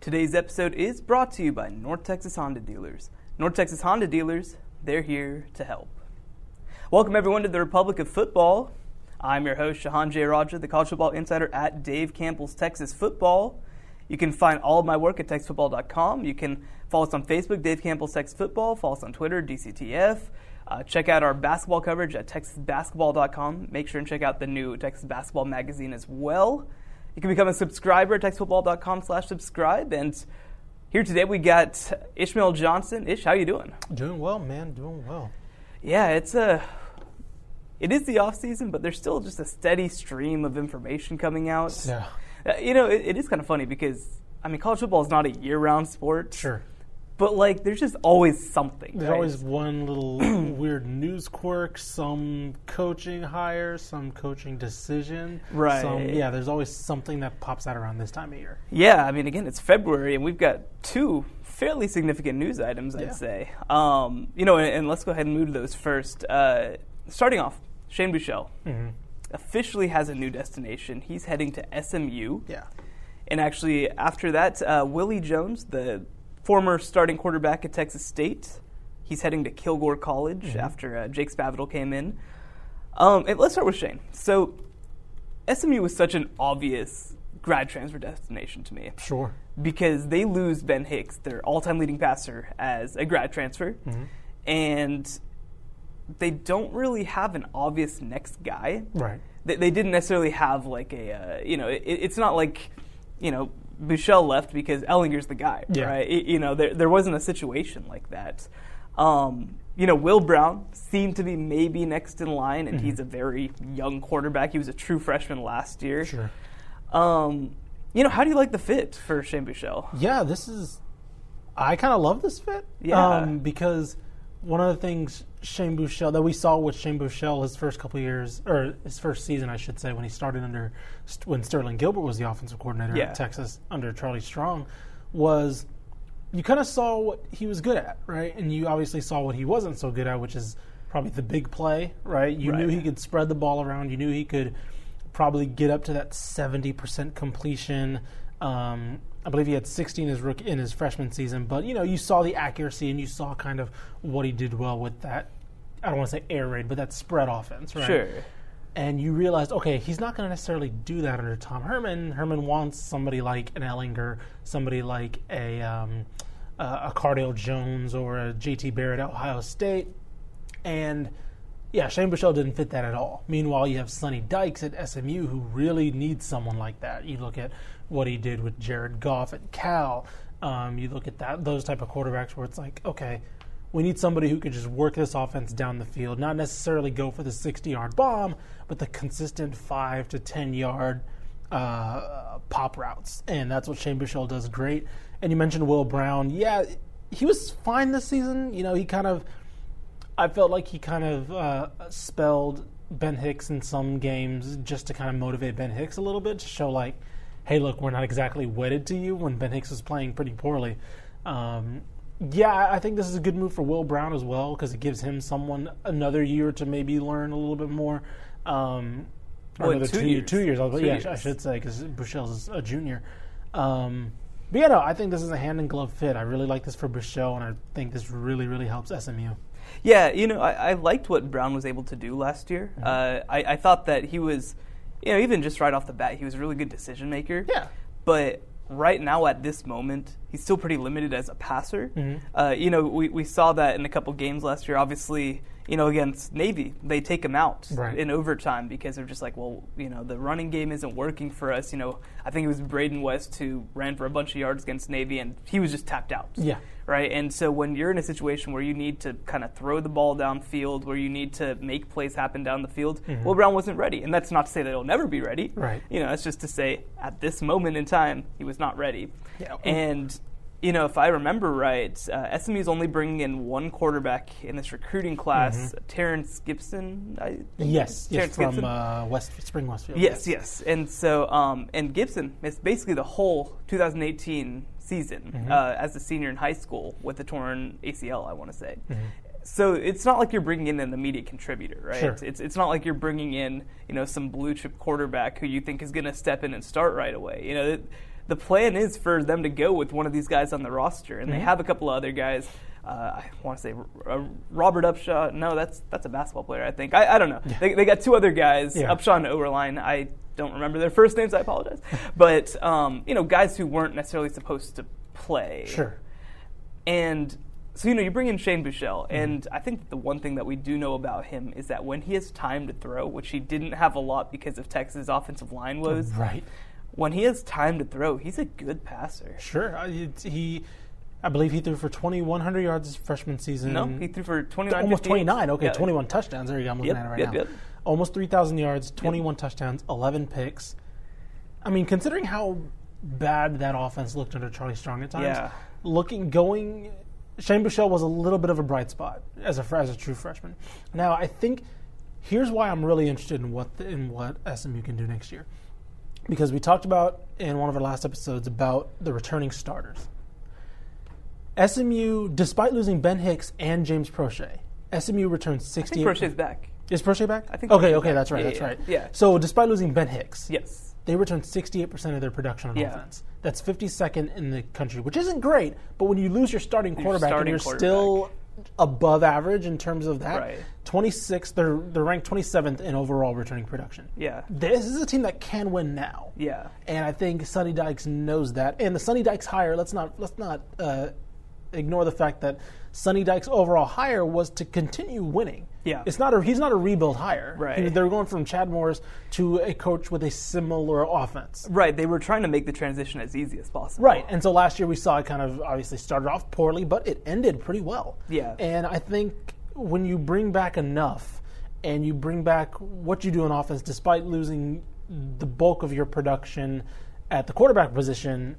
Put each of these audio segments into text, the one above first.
Today's episode is brought to you by North Texas Honda Dealers. North Texas Honda Dealers, they're here to help. Welcome everyone to the Republic of Football. I'm your host, Shehan Jeyarajah, the college football insider at Dave Campbell's Texas Football. You can find all of my work at texasfootball.com. You can follow us on Facebook, Dave Campbell's Texas Football. Follow us on Twitter, DCTF. Uh, check out our basketball coverage at texasbasketball.com. Make sure and check out the new Texas Basketball magazine as well. You can become a subscriber at texasfootball.com slash subscribe. And here today we got Ishmael Johnson. Ish, how you doing? Doing well, man. Doing well. Yeah, it's a it is the off season, but there's still just a steady stream of information coming out. Yeah. Uh, you know, it, it is kind of funny because I mean, college football is not a year-round sport. Sure. But like, there's just always something. There's right? always one little weird news quirk, some coaching hire, some coaching decision. Right. Some, yeah, there's always something that pops out around this time of year. Yeah, I mean, again, it's February, and we've got two fairly significant news items, I'd Yeah. say. Um, you know, and, and let's go ahead and move to those first. Uh, starting off, Shane Buechele Mm-hmm. officially has a new destination. He's heading to SMU. Yeah. And actually, after that, uh, Willie Jones, the former starting quarterback at Texas State, he's heading to Kilgore College after uh, Jake Spavital came in. Um, and let's start with Shane. So, SMU was such an obvious grad transfer destination to me Sure. because they lose Ben Hicks, their all-time leading passer, as a grad transfer, and they don't really have an obvious next guy Right. they, they didn't necessarily have like a uh, you know it, it's not like you know Buechele left because Ehlinger's the guy Yeah. right It- you know there there wasn't a situation like that um, you know Will Brown seemed to be maybe next in line and he's a very young quarterback he was a true freshman last year Sure. um, you know how do you like the fit for Shane Buechele Yeah, this is. I kind of love this fit. Yeah. Um, because one of the things Shane Buechele that we saw with Shane Buechele his first couple years or his first season, I should say, when he started under when Sterling Gilbert was the offensive coordinator Yeah. at Texas under Charlie Strong, was you kind of saw what he was good at, right? And you obviously saw what he wasn't so good at, which is probably the big play, right? You knew he could spread the ball around. You knew he could probably get up to that 70% completion. Um, I believe he had 16 in his, rook in his freshman season, but you know, you saw the accuracy and you saw kind of what he did well with that. I don't want to say air raid, but that spread offense, right? sure and you realized, okay, he's not going to necessarily do that under Tom Herman. Herman wants somebody like an Ehlinger, somebody like a um, uh, a Cardale Jones or a JT Barrett at Ohio State, and yeah, Shane Buechele didn't fit that at all. Meanwhile, you have Sonny Dykes at SMU who really needs someone like that. You look at what he did with Jared Goff at Cal. Um, you look at that those type of quarterbacks where it's like, okay, we need somebody who can just work this offense down the field, not necessarily go for the 60 yard bomb, but the consistent five to 10 yard uh, pop routes. And that's what Shane Buechele does great. And you mentioned Will Brown. Yeah, he was fine this season. You know, he kind of, I felt like he kind of uh, spelled Ben Hicks in some games just to kind of motivate Ben Hicks a little bit to show like, hey, look, we're not exactly wedded to you when Ben Hicks was playing pretty poorly. Um, yeah, I think this is a good move for Will Brown as well because it gives him someone another year to maybe learn a little bit more. Um, Well, another two two, years. two years. Two yeah, years. I should say because Buechele's a junior. Um, but yeah, no, I think this is a hand in glove fit. I really like this for Buechele, and I think this really, really helps SMU. Yeah, you know, I, I liked what Brown was able to do last year. Mm-hmm. Uh, I, I thought that he was, you know, even just right off the bat, he was a really good decision maker. Yeah. But right now, at this moment, he's still pretty limited as a passer. Mm-hmm. Uh, you know, we, we saw that in a couple games last year. Obviously, you know, against Navy, they take him out Right. in overtime because they're just like, well, you know, the running game isn't working for us. You know, I think it was Braeden West who ran for a bunch of yards against Navy, and he was just tapped out Yeah. right? And so when you're in a situation where you need to kind of throw the ball downfield, where you need to make plays happen down the field, mm-hmm. Will Brown wasn't ready. And that's not to say that he'll never be ready. Right. You know, that's just to say at this moment in time, he was not ready. Yeah. And, you know, if I remember right, uh, is only bringing in one quarterback in this recruiting class, Terrence Gibson. I think. Mm-hmm. Yes, yes, from Gibson. uh, West Spring Westfield. Yes, yes. And so, um, and Gibson missed basically the whole 2018 season Mm-hmm. uh, as a senior in high school with a torn ACL, I want to say. Mm-hmm. So it's not like you're bringing in an immediate contributor, right? Sure. It's, it's not like you're bringing in you know some blue chip quarterback who you think is going to step in and start right away. You know, the plan is for them to go with one of these guys on the roster, and they Mhm. have a couple of other guys. Uh, I want to say uh, Robert Upshaw. No, that's that's a basketball player. I think. I, I don't know. They, they got two other guys, Yeah. Upshaw and Overline. I don't remember their first names. I apologize. but um, you know, guys who weren't necessarily supposed to play. Sure. And so, you know, you bring in Shane Buechele, Mm-hmm. and I think the one thing that we do know about him is that when he has time to throw, which he didn't have a lot because of Texas' offensive line woes, Right. When he has time to throw, he's a good passer. Sure. Uh, he, I believe he threw for 2,100 yards his freshman season. No, he threw for 29 almost 58. 29. Okay, Yeah. 21 touchdowns. There you go. I'm looking Yep, at it right yep, now. yep. Almost 3,000 yards, 21 touchdowns, 11 picks. I mean, considering how bad that offense looked under Charlie Strong at times, Yeah. looking going, Shane Buechele was a little bit of a bright spot as a as a true freshman. Now, I think here's why I'm really interested in what the, in what SMU can do next year, because we talked about in one of our last episodes about the returning starters. SMU, despite losing Ben Hicks and James Proche, SMU returned I 68. think Proche's back. Is Proche back? I think Okay, Proche's okay, back. that's right, Yeah, that's yeah, right. yeah. So, despite losing Ben Hicks, Yes. they returned 68% of their production on Yeah. offense. That's 52nd in the country, which isn't great, but when you lose your starting quarterback starting and you're quarterback. still above average in terms of that, Right. 26th, they're, they're ranked 27th in overall returning production. Yeah. This is a team that can win now. Yeah. And I think Sonny Dykes knows that. And the Sonny Dykes hire, let's not let's not uh, ignore the fact that Sonny Dykes' overall hire was to continue winning. Yeah. it's not a he's not a rebuild hire. Right. He- they're going from Chad Morris to a coach with a similar offense. Right. They were trying to make the transition as easy as possible. Right, and so last year we saw it kind of obviously started off poorly, but it ended pretty well. Yeah. And I think when you bring back enough and you bring back what you do in offense, despite losing the bulk of your production at the quarterback position,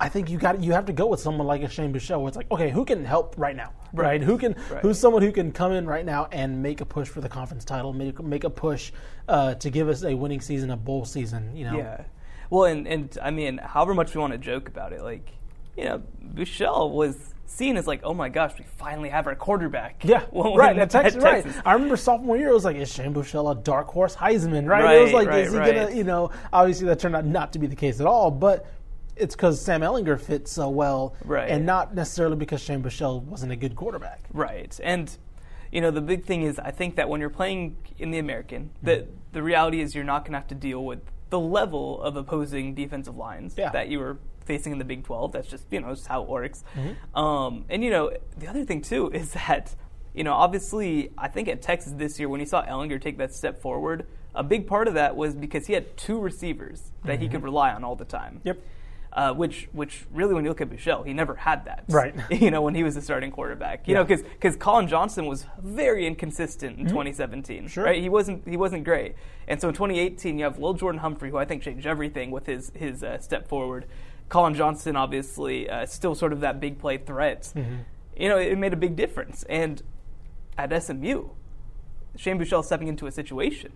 I think you got you have to go with someone like a Shane Buechele, where it's like, okay, who can help right now, right? Who can Right. who's someone who can come in right now and make a push for the conference title, make make a push uh, to give us a winning season, a bowl season, you know? Yeah. Well, and, and I mean, however much we want to joke about it, like, you know, Buechele was seen as like, oh my gosh, we finally have our quarterback. Yeah, right. At Texas, right. Texas. I remember sophomore year, it was like, is Shane Buechele a dark horse Heisman? Right. it was Right, like, right, is he right. gonna? You know, obviously that turned out not to be the case at all. But it's because Sam Ehlinger fits so well, Right. and not necessarily because Shane Buechele wasn't a good quarterback. Right. And you know, the big thing is I think that when you're playing in the American, Mm-hmm. the the reality is you're not going to have to deal with the level of opposing defensive lines Yeah. that you were facing in the Big 12. That's just, you know, just how it works. Mm-hmm. Um, and you know, the other thing too is that you know, obviously, I think at Texas this year when he saw Ehlinger take that step forward, a big part of that was because he had two receivers that he could rely on all the time. Mm-hmm. Yep. Uh, which, which really, when you look at Buechele, he never had that. Right. You know, when he was the starting quarterback. You Yeah. know, because because Collin Johnson was very inconsistent in 2017. Mm-hmm. Sure. Right. He wasn't he wasn't great. And so in 2018, you have Lil Jordan Humphrey, who I think changed everything with his his uh, step forward. Collin Johnson, obviously, uh, still sort of that big play threat. Mm-hmm. You know, it made a big difference. And at SMU, Shane Buechele stepping into a situation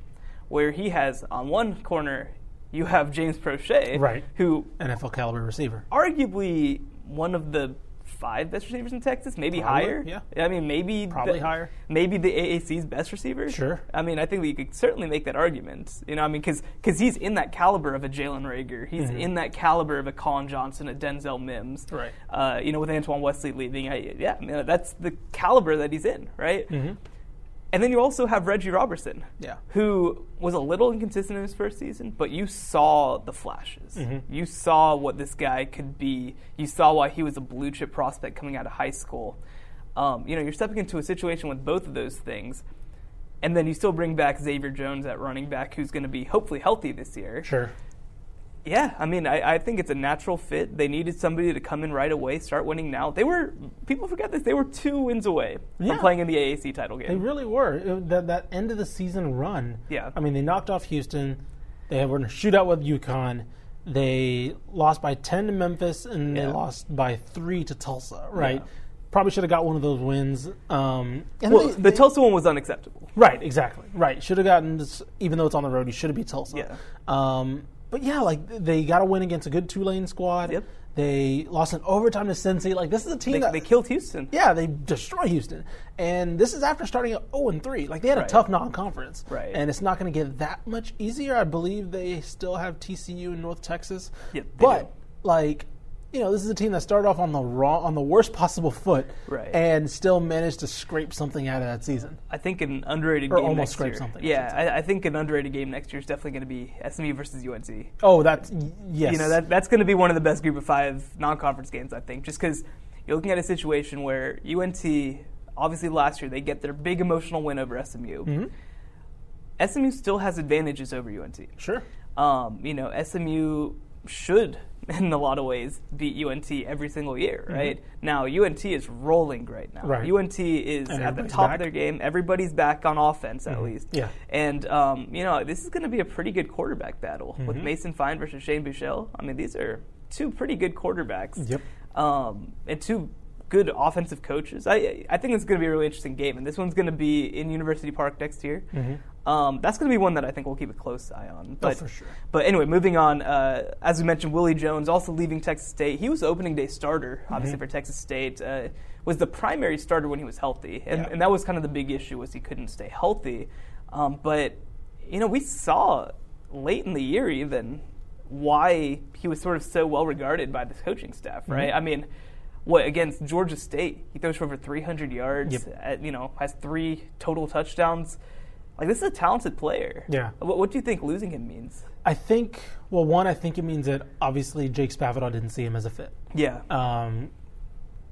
where he has on one corner you have James Proche, Right. who NFL caliber receiver. arguably one of the five best receivers in Texas, maybe Probably, higher. yeah. I mean, maybe Probably the, higher. Maybe the AAC's best receiver. Sure. I mean, I think that you could certainly make that argument. You know, I mean, because he's in that caliber of a Jalen Reagor. He's in that caliber of a Collin Johnson, a Denzel Mims. Mm-hmm. Right. Uh, you know, with Antoine Wesley leaving, I, yeah, I mean, that's the caliber that he's in, right? Mm-hmm. And then you also have Reggie Roberson, Yeah. who was a little inconsistent in his first season, but you saw the flashes. Mm-hmm. You saw what this guy could be. You saw why he was a blue chip prospect coming out of high school. Um, you know, you're stepping into a situation with both of those things, and then you still bring back Xavier Jones at running back, who's going to be hopefully healthy this year. Sure. Yeah, I mean, I, I think it's a natural fit. They needed somebody to come in right away, start winning now. They were people forget this. They were two wins away Yeah. from playing in the AAC title game. They really were. It- that that end of the season run. Yeah. I mean, they knocked off Houston. They were in a shootout with UConn. They lost by ten to Memphis, and they lost by three to Tulsa. Right. Yeah. Probably should have got one of those wins. Um, well, they- the they- Tulsa one was unacceptable. Right, exactly. Right. Should have gotten this, even though it's on the road, you should have beat Tulsa. Yeah. Um, but yeah, like they got to win against a good Tulane squad. Yep. They lost in overtime to Cincy. Like this is a team They, that they killed Houston. yeah, they destroy Houston, and this is after starting at zero and three. Like they had a tough non-conference, Right. And it's not going to get that much easier. I believe they still have TCU in North Texas. Yep, but do. like, you know, this is a team that started off on the wrong, on the worst possible foot, Right. And still managed to scrape something out of that season. I think an underrated Or game almost next scrape year. something, Yeah, I, I think an underrated game next year is definitely going to be SMU versus UNT. Oh, that's yes. You know that that's going to be one of the best Group of Five non-conference games, I think, just because you're looking at a situation where UNT, obviously last year they get their big emotional win over SMU. Mm-hmm. SMU still has advantages over UNT. sure. Um, you know, SMU should, in a lot of ways, beat UNT every single year, right? Now, UNT is rolling right now. Mm-hmm. Right. UNT is And at the top back. of their game. Everybody's back on offense, at least. Yeah. And, um, you know, this is going to be a pretty good quarterback battle Mm-hmm. with Mason Fine versus Shane Buechele. I mean, these are two pretty good quarterbacks. Yep. Um, and two good offensive coaches. I I think it's going to be a really interesting game, and this one's going to be in University Park next year. Um, that's going to be one that I think we'll keep a close eye on. But, Mm-hmm. Oh, for sure. But anyway, moving on. Uh, as we mentioned, Willie Jones also leaving Texas State. He was opening day starter, obviously Mm-hmm. for Texas State. Uh, was the primary starter when he was healthy, and, Yeah. and that was kind of the big issue was he couldn't stay healthy. Um, but you know, we saw late in the year even why he was sort of so well regarded by this coaching staff, Mm-hmm. right? I mean, what against Georgia State, he throws for over 300 yards. Yep. At, you know, has three total touchdowns. Like this is a talented player. Yeah. What, what do you think losing him means? I think. Well, one, I think it means that obviously Jake Spavital didn't see him as a fit. Yeah. Um,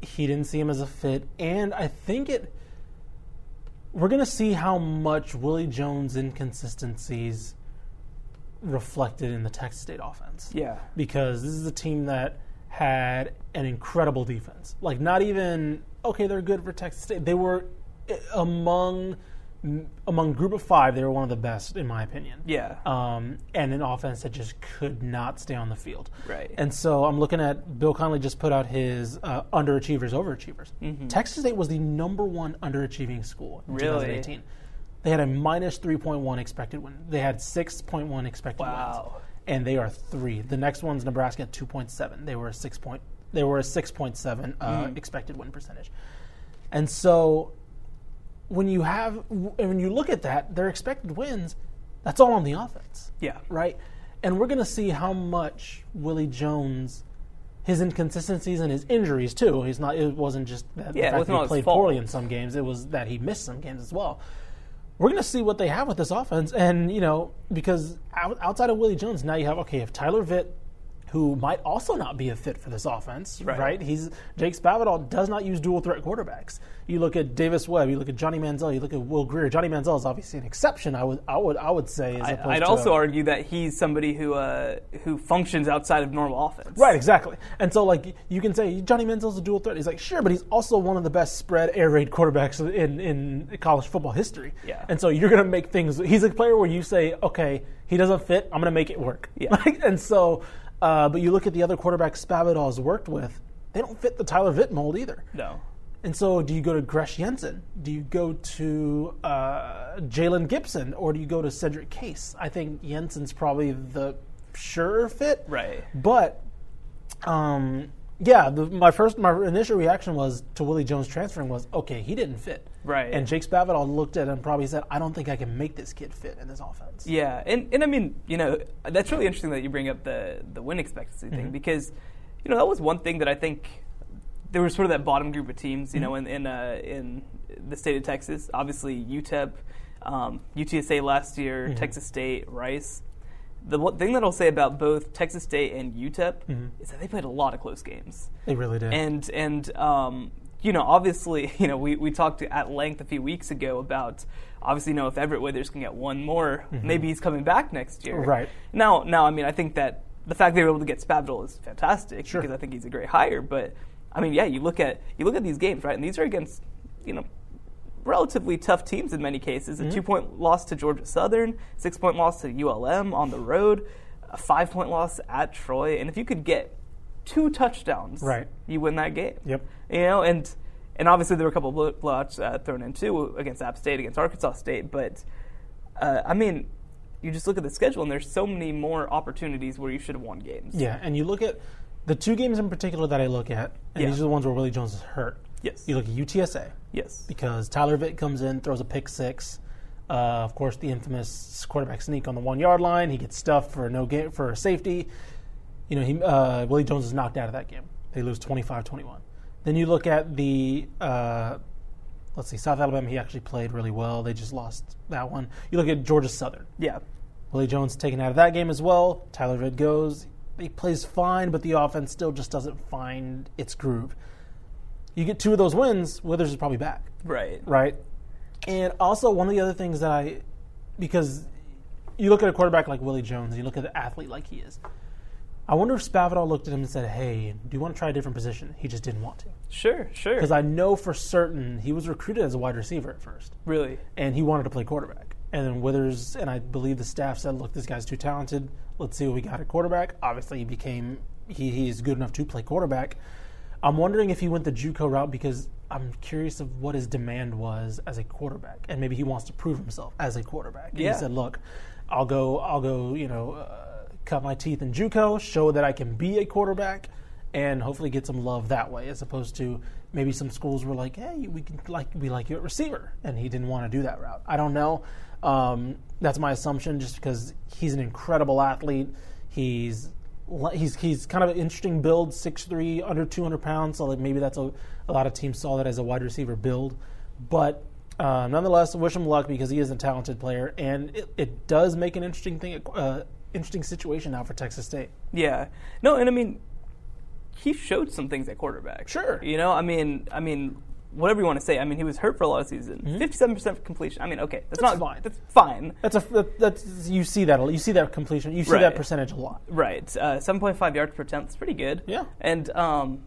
he didn't see him as a fit, and I think it. We're going to see how much Willie Jones' inconsistencies reflected in the Texas State offense. yeah. Because this is a team that had an incredible defense. Like, not even okay, they're good for Texas State. They were eh, among among group of five. They were one of the best, in my opinion Yeah. um, and an offense that just could not stay on the field. Right. And so I'm looking at Bill Connolly just put out his uh, underachievers, overachievers. Texas State was the number one underachieving school in Mm-hmm. Really? 2018. They had a minus 3.1 expected win. They had 6.1 expected Wow. wins, and they are three. The next one's Nebraska at 2.7. They were a six point. They were a 6.7 uh, Mm. expected win percentage. And so when you have when you look at that, their expected wins, that's all on the offense yeah. right? And we're going to see how much Willie Jones, his inconsistencies and his injuries too. He's not. It wasn't just that Yeah, the fact that he played poorly in some games. It was that he missed some games as well. We're going to see what they have with this offense, and you know, because out, outside of Willie Jones, now you have okay, if Tyler Vitt. Who might also not be a fit for this offense, Right. right? He's Jake Spavital does not use dual threat quarterbacks. You look at Davis Webb, you look at Johnny Manziel, you look at Will Grier. Johnny Manziel is obviously an exception. I would, I would, I would say. As I, to also a- argue that he's somebody who uh, who functions outside of normal offense. Right, exactly. And so, like, you can say Johnny Manziel's a dual threat. He's like, sure, but he's also one of the best spread air raid quarterbacks in, in college football history. Yeah. And so you're going to make things. He's a player where you say, okay, he doesn't fit. I'm going to make it work. Yeah. Like, and so, uh, but you look at the other quarterbacks Spavital's worked with, they don't fit the Tyler Vitt mold either. No. And so, do you go to Gresh Jensen? Do you go to uh, Jalen Gibson, or do you go to Cedric Case? I think Jensen's probably the sure fit. Right. But, um, yeah, the, my first, my initial reaction was to Willie Jones transferring was okay, he didn't fit. Right. And Jake Spavital looked at him and probably said, I don't think I can make this kid fit in this offense. Yeah, and, and I mean, you know, that's really interesting that you bring up the the win expectancy Mm-hmm. thing because, you know, that was one thing that I think there was sort of that bottom group of teams, you know, Mm-hmm. in in, uh, in the state of Texas. Obviously, UTEP, um, UTSA last year, Mm-hmm. Texas State, Rice. The one thing that I'll say about both Texas State and UTEP Mm-hmm. is that they played a lot of close games They really did. and and um, you know obviously you know we, we talked at length a few weeks ago about obviously you know if Everett Withers can get one more maybe he's coming back next year Mm-hmm. Right. now now I mean I think that the fact they were able to get Spavital is fantastic Sure. because I think he's a great hire but I mean yeah you look at you look at these games right and these are against you know relatively tough teams in many cases. Mm-hmm. A two point loss to Georgia Southern, six point loss to ULM on the road, a five point loss at Troy. And if you could get two touchdowns, Right. you win that game. Yep. You know, and and obviously there were a couple of blowouts uh, thrown in too against App State, against Arkansas State. But uh, I mean, you just look at the schedule and there's so many more opportunities where you should have won games. Yeah, and you look at the two games in particular that I look at, and Yeah. these are the ones where Willie Jones is hurt. Yes. You look at UTSA Yes. because Tyler Vitt comes in, throws a pick six. Uh, of course, the infamous quarterback sneak on the one yard line. He gets stuffed for a no game for a safety. You know, he, uh, Willie Jones is knocked out of that game. They lose 25-21. Then you look at the uh, let's see, South Alabama. He actually played really well. They just lost that one. You look at Georgia Southern. Yeah. Willie Jones taken out of that game as well. Tyler Vitt goes. He plays fine, but the offense still just doesn't find its groove. You get two of those wins, Withers is probably back, Right. right? And also, one of the other things that I, because you look at a quarterback like Willie Jones, you look at an athlete like he is. I wonder if Spavital looked at him and said, "Hey, do you want to try a different position?" He just didn't want to, Sure. Sure. because I know for certain he was recruited as a wide receiver at first really. and he wanted to play quarterback. And then Withers and I believe the staff said, "Look, this guy's too talented. Let's see what we got at quarterback." Obviously, he became he, he is good enough to play quarterback. I'm wondering if he went the JUCO route because I'm curious of what his demand was as a quarterback, and maybe he wants to prove himself as a quarterback. And Yeah. He said, "Look, I'll go, I'll go, you know, uh, cut my teeth in JUCO, show that I can be a quarterback." And hopefully get some love that way, as opposed to maybe some schools were like, "Hey, we can like we like you at receiver," and he didn't want to do that route. I don't know. Um, that's my assumption, just because he's an incredible athlete. He's he's he's kind of an interesting build, 6'3", under two hundred pounds. So like maybe that's a a lot of teams saw that as a wide receiver build, but. Uh, nonetheless, wish him luck because he is a talented player, and it, it does make an interesting thing, uh, interesting situation now for Texas State. Yeah. No, and I mean, he showed some things at quarterback. Sure. You know, I mean, I mean, whatever you want to say. I mean, he was hurt for a lot of season. 57 percent completion. I mean, okay, that's, Mm-hmm. That's not fine. That's fine. That's a that's you see that you see that completion, you see Right. that percentage a lot. Right. Uh, 7.5 yards per attempt. That's pretty good. Yeah. And, um,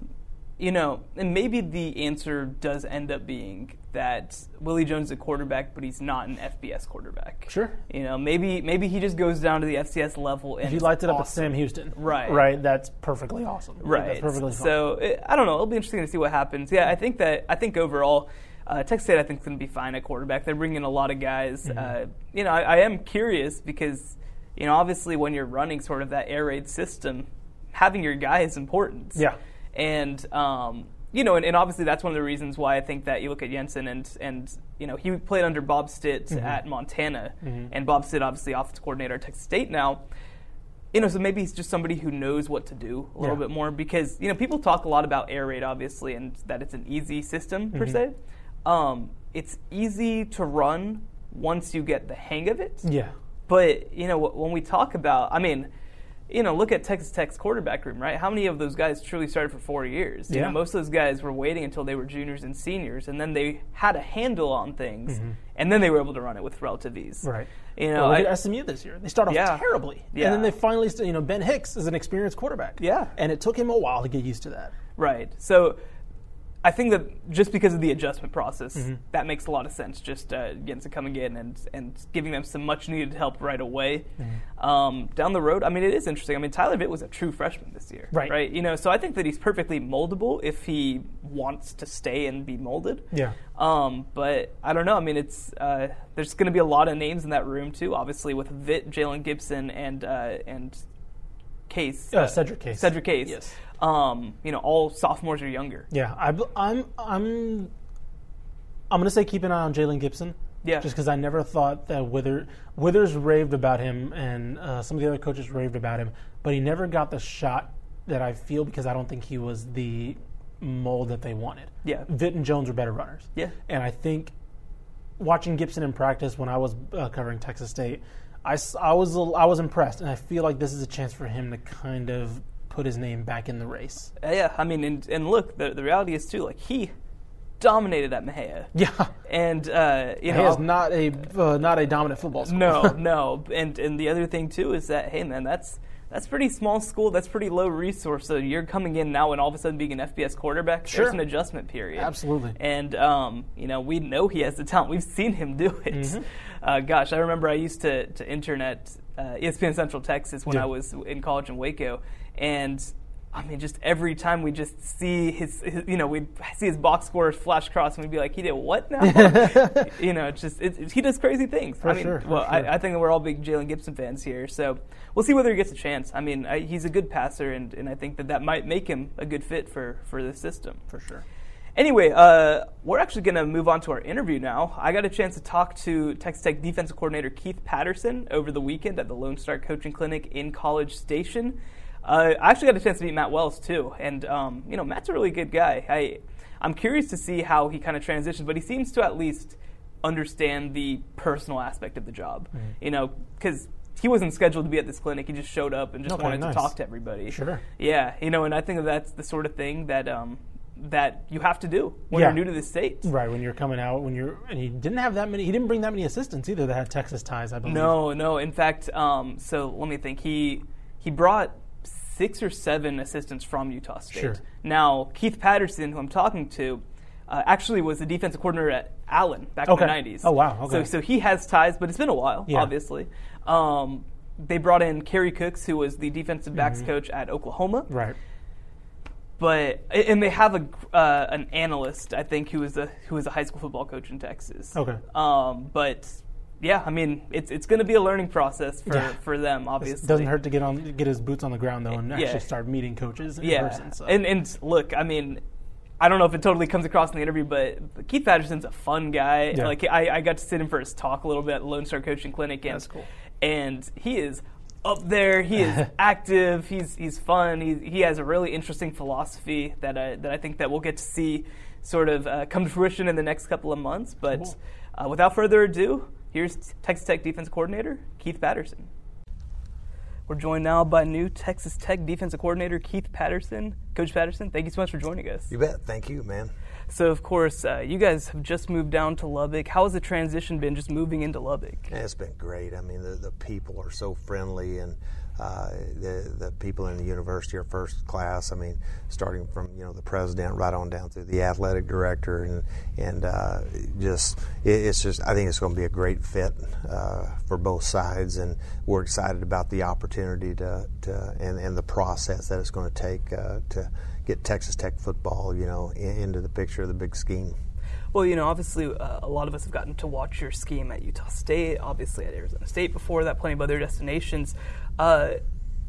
you know, and maybe the answer does end up being that Willie Jones is a quarterback, but he's not an FBS quarterback. Sure. You know, maybe maybe he just goes down to the FCS level and If is lights it up at. Sam Houston, Right. right, that's perfectly awesome. Right. that's perfectly fine. so it, I don't know. It'll be interesting to see what happens. Yeah, I think that I think overall, uh, Texas State I think is going to be fine at quarterback. They're bringing in a lot of guys. Mm-hmm. Uh, you know, I, I am curious because you know obviously when you're running sort of that air raid system, having your guy is important. Yeah. And um, you know, and, and obviously that's one of the reasons why I think that you look at Jensen and and you know he played under Bob Stitt Mm-hmm. at Montana, and Bob Stitt obviously offensive coordinator at Texas State now you know, so maybe he's just somebody who knows what to do a little Yeah. bit more because you know people talk a lot about air raid obviously and that it's an easy system per se. Um, it's easy to run once you get the hang of it. yeah, But you know when we talk about, I mean, you know, look at Texas Tech's quarterback room, right? How many of those guys truly started for four years? You Yeah. know, most of those guys were waiting until they were juniors and seniors, and then they had a handle on things, mm-hmm. and then they were able to run it with relative ease. right. You know, Well, look I- at SMU this year. They start off Yeah. terribly, Yeah. and then they finally, you know, Ben Hicks is an experienced quarterback. Yeah. and it took him a while to get used to that. Right. So I think that just because of the adjustment process, Mm-hmm. that makes a lot of sense. Just uh, to come in and and giving them some much needed help right away. Mm-hmm. Um, down the road, I mean, it is interesting. I mean, Tyler Vitt was a true freshman this year, Right. Right. You know, so I think that he's perfectly moldable if he wants to stay and be molded. Yeah. Um, but I don't know. I mean, it's uh, there's going to be a lot of names in that room too. Obviously, with Vitt, Jalen Gibson, and uh, and Case, Uh, Cedric Case. Cedric Case. Yes. Um, you know, all sophomores or younger. Yeah, I, am I'm I'm I'm gonna say keep an eye on Jalen Gibson. Yeah. Just because I never thought that Wither, Withers raved about him, and uh, some of the other coaches raved about him, but he never got the shot that I feel because I don't think he was the mold that they wanted. Yeah. Vitt and Jones were better runners. Yeah. And I think watching Gibson in practice when I was uh, covering Texas State, I, I was I was impressed, and I feel like this is a chance for him to kind of put his name back in the race. Uh, yeah, I mean, and, and look, the, the reality is too, like he dominated at Mexia, Yeah. and uh, you He know, is not a uh, not a dominant football school. no, no, and and the other thing too is that hey, man, that's that's pretty small school, that's pretty low resource. So you're coming in now and all of a sudden being an FBS quarterback. Sure. There's an adjustment period. Absolutely. And um, you know, we know he has the talent. We've seen him do it. Mm-hmm. Uh, gosh, I remember I used to to intern at uh, ESPN Central Texas when Yeah. I was in college in Waco, and I mean, just every time we just see his, his you know, we see his box scores flash across, and we'd be like, he did what now? you know, it's just it, he does crazy things. For I mean, sure, well, sure. I, I think that we're all big Jalen Gibson fans here, so we'll see whether he gets a chance. I mean, I, he's a good passer, and, and I think that that might make him a good fit for for this system. For sure. Anyway, uh, we're actually going to move on to our interview now. I got a chance to talk to Texas Tech defensive coordinator Keith Patterson over the weekend at the Lone Star Coaching Clinic in College Station. Uh, I actually got a chance to meet Matt Wells too, and um, you know Matt's a really good guy. I I'm curious to see how he kind of transitions, but he seems to at least understand the personal aspect of the job. Mm-hmm. You know, because he wasn't scheduled to be at this clinic. He just showed up and just Okay, wanted nice. to talk to everybody. Sure. Yeah, you know, and I think that that's the sort of thing that um, that you have to do when Yeah. you're new to the state. Right when you're coming out, when you're and he didn't have that many. He didn't bring that many assistants either that had Texas ties. I believe. No, no. In fact, um, so let me think. He he brought six or seven assistants from Utah State. Sure. Now Keith Patterson, who I'm talking to, uh, actually was the defensive coordinator at Allen back Okay. in the 90s. Oh, wow. So Okay. so he has ties, but it's been a while, Yeah. obviously. Um, they brought in Kerry Cooks, who was the defensive backs Mm-hmm. coach at Oklahoma. Right. but and they have a uh, an analyst I think who is a who is a high school football coach in Texas. Okay. Um, but yeah, I mean it's it's going to be a learning process for, Yeah. for them. Obviously, it doesn't hurt to get on, get his boots on the ground though, and Yeah. actually start meeting coaches in Yeah, person. So. and and look, I mean. I don't know if it totally comes across in the interview, but Keith Patterson's a fun guy. Yeah. Like I, I got to sit in for his talk a little bit at Lone Star Coaching Clinic, and That's cool. and he is up there. He is active. He's he's fun. He he has a really interesting philosophy that I that I think that we'll get to see sort of uh, come to fruition in the next couple of months. But Cool. uh, without further ado, here's Texas Tech defense coordinator Keith Patterson. We're joined now by new Texas Tech defensive coordinator Keith Patterson. Coach Patterson, thank you so much for joining us. You bet. Thank you, man. So, of course, uh, you guys have just moved down to Lubbock. How has the transition been just moving into Lubbock? And It's been great. I mean, the, the people are so friendly, and uh, the the people in the university are first class. I mean, starting from you know the president right on down through the athletic director, and and uh, just it, it's just I think it's going to be a great fit uh, for both sides, and we're excited about the opportunity to, to and and the process that it's going to take uh, to get Texas Tech football, you know, in, into the picture of the big scheme. Well, you know, obviously, uh, a lot of us have gotten to watch your scheme at Utah State, obviously at Arizona State before that, plenty of other destinations. Uh,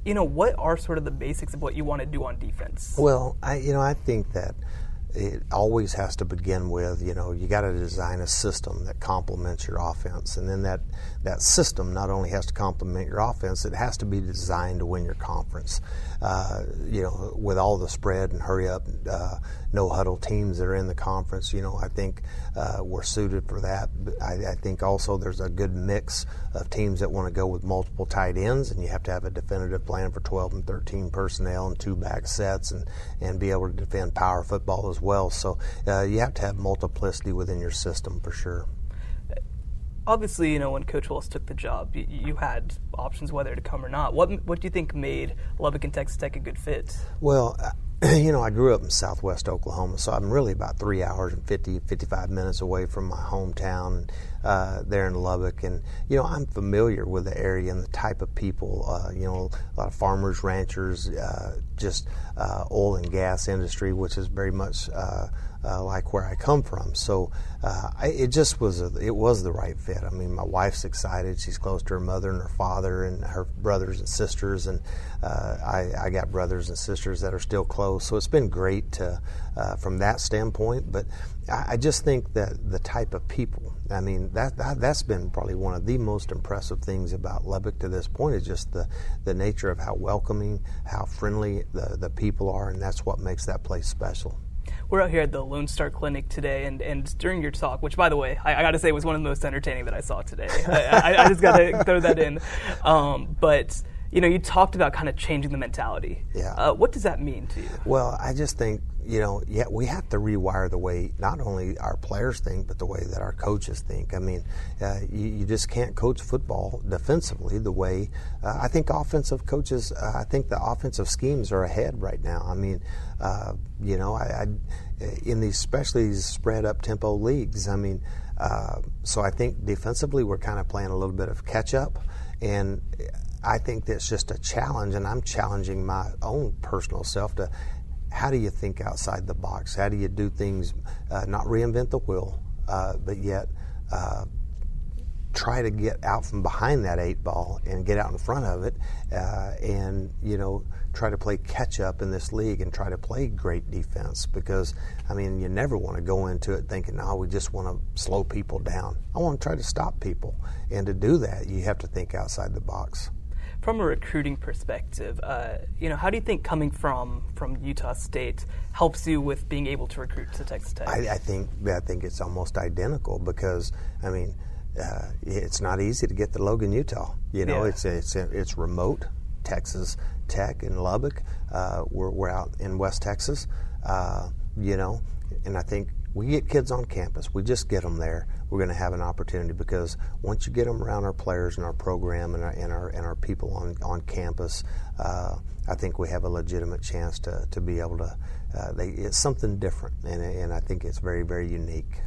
you know, what are sort of the basics of what you want to do on defense? Well, I you know I think that it always has to begin with you know you got to design a system that complements your offense, and then that that system not only has to complement your offense, it has to be designed to win your conference. Uh, you know, with all the spread and hurry up, uh, no huddle teams that are in the conference, you know, I think uh, we're suited for that. I, I think also there's a good mix of teams that want to go with multiple tight ends, and you have to have a definitive plan for 12 and 13 personnel and two back sets, and and be able to defend power football as well. So uh, you have to have multiplicity within your system for sure. Obviously, you know, when Coach Wells took the job, you, you had options whether to come or not. What what do you think made Lubbock and Texas Tech a good fit? Well, uh, you know, I grew up in southwest Oklahoma, so I'm really about three hours and 50, 55 minutes away from my hometown uh, there in Lubbock. And, you know, I'm familiar with the area and the type of people, uh, you know, a lot of farmers, ranchers, uh, just uh, oil and gas industry, which is very much. Uh, like where I come from. So uh, I, it just was a, it was the right fit. I mean, my wife's excited. She's close to her mother and her father and her brothers and sisters, and uh, I, I got brothers and sisters that are still close. So it's been great to, uh, from that standpoint. But I, I just think that the type of people. I mean, that, that that's been probably one of the most impressive things about Lubbock to this point is just the the nature of how welcoming, how friendly the the people are, and that's what makes that place special. We're out here at the Lone Star Clinic today, and, and during your talk, which by the way, I, I got to say was one of the most entertaining that I saw today. I, I, I just got to throw that in. Um, but you know, you talked about kind of changing the mentality. Yeah. Uh, what does that mean to you? Well, I just think you know, yeah, we have to rewire the way not only our players think, but the way that our coaches think. I mean, uh, you, you just can't coach football defensively the way uh, I think offensive coaches. Uh, I think the offensive schemes are ahead right now. I mean, uh, you know, I, I in these especially these spread up tempo leagues. I mean, uh, so I think defensively we're kind of playing a little bit of catch up and I think that's just a challenge, and I'm challenging my own personal self to how do you think outside the box? How do you do things, uh, not reinvent the wheel, uh, but yet uh, try to get out from behind that eight ball and get out in front of it, uh, and you know try to play catch up in this league and try to play great defense because I mean you never want to go into it thinking oh we just want to slow people down. I want to try to stop people, and to do that you have to think outside the box from a recruiting perspective, uh, you know, how do you think coming from from Utah State helps you with being able to recruit to Texas Tech? I, I think I think it's almost identical because I mean. Uh, it's not easy to get to Logan, Utah. You know, yeah. it's it's it's remote. Texas Tech in Lubbock. Uh, we're, we're out in West Texas. Uh, you know, and I think we get kids on campus. We just get them there. We're going to have an opportunity because once you get them around our players and our program and our and our, and our people on on campus, uh, I think we have a legitimate chance to, to be able to. Uh, they, it's something different, and and I think it's very very unique.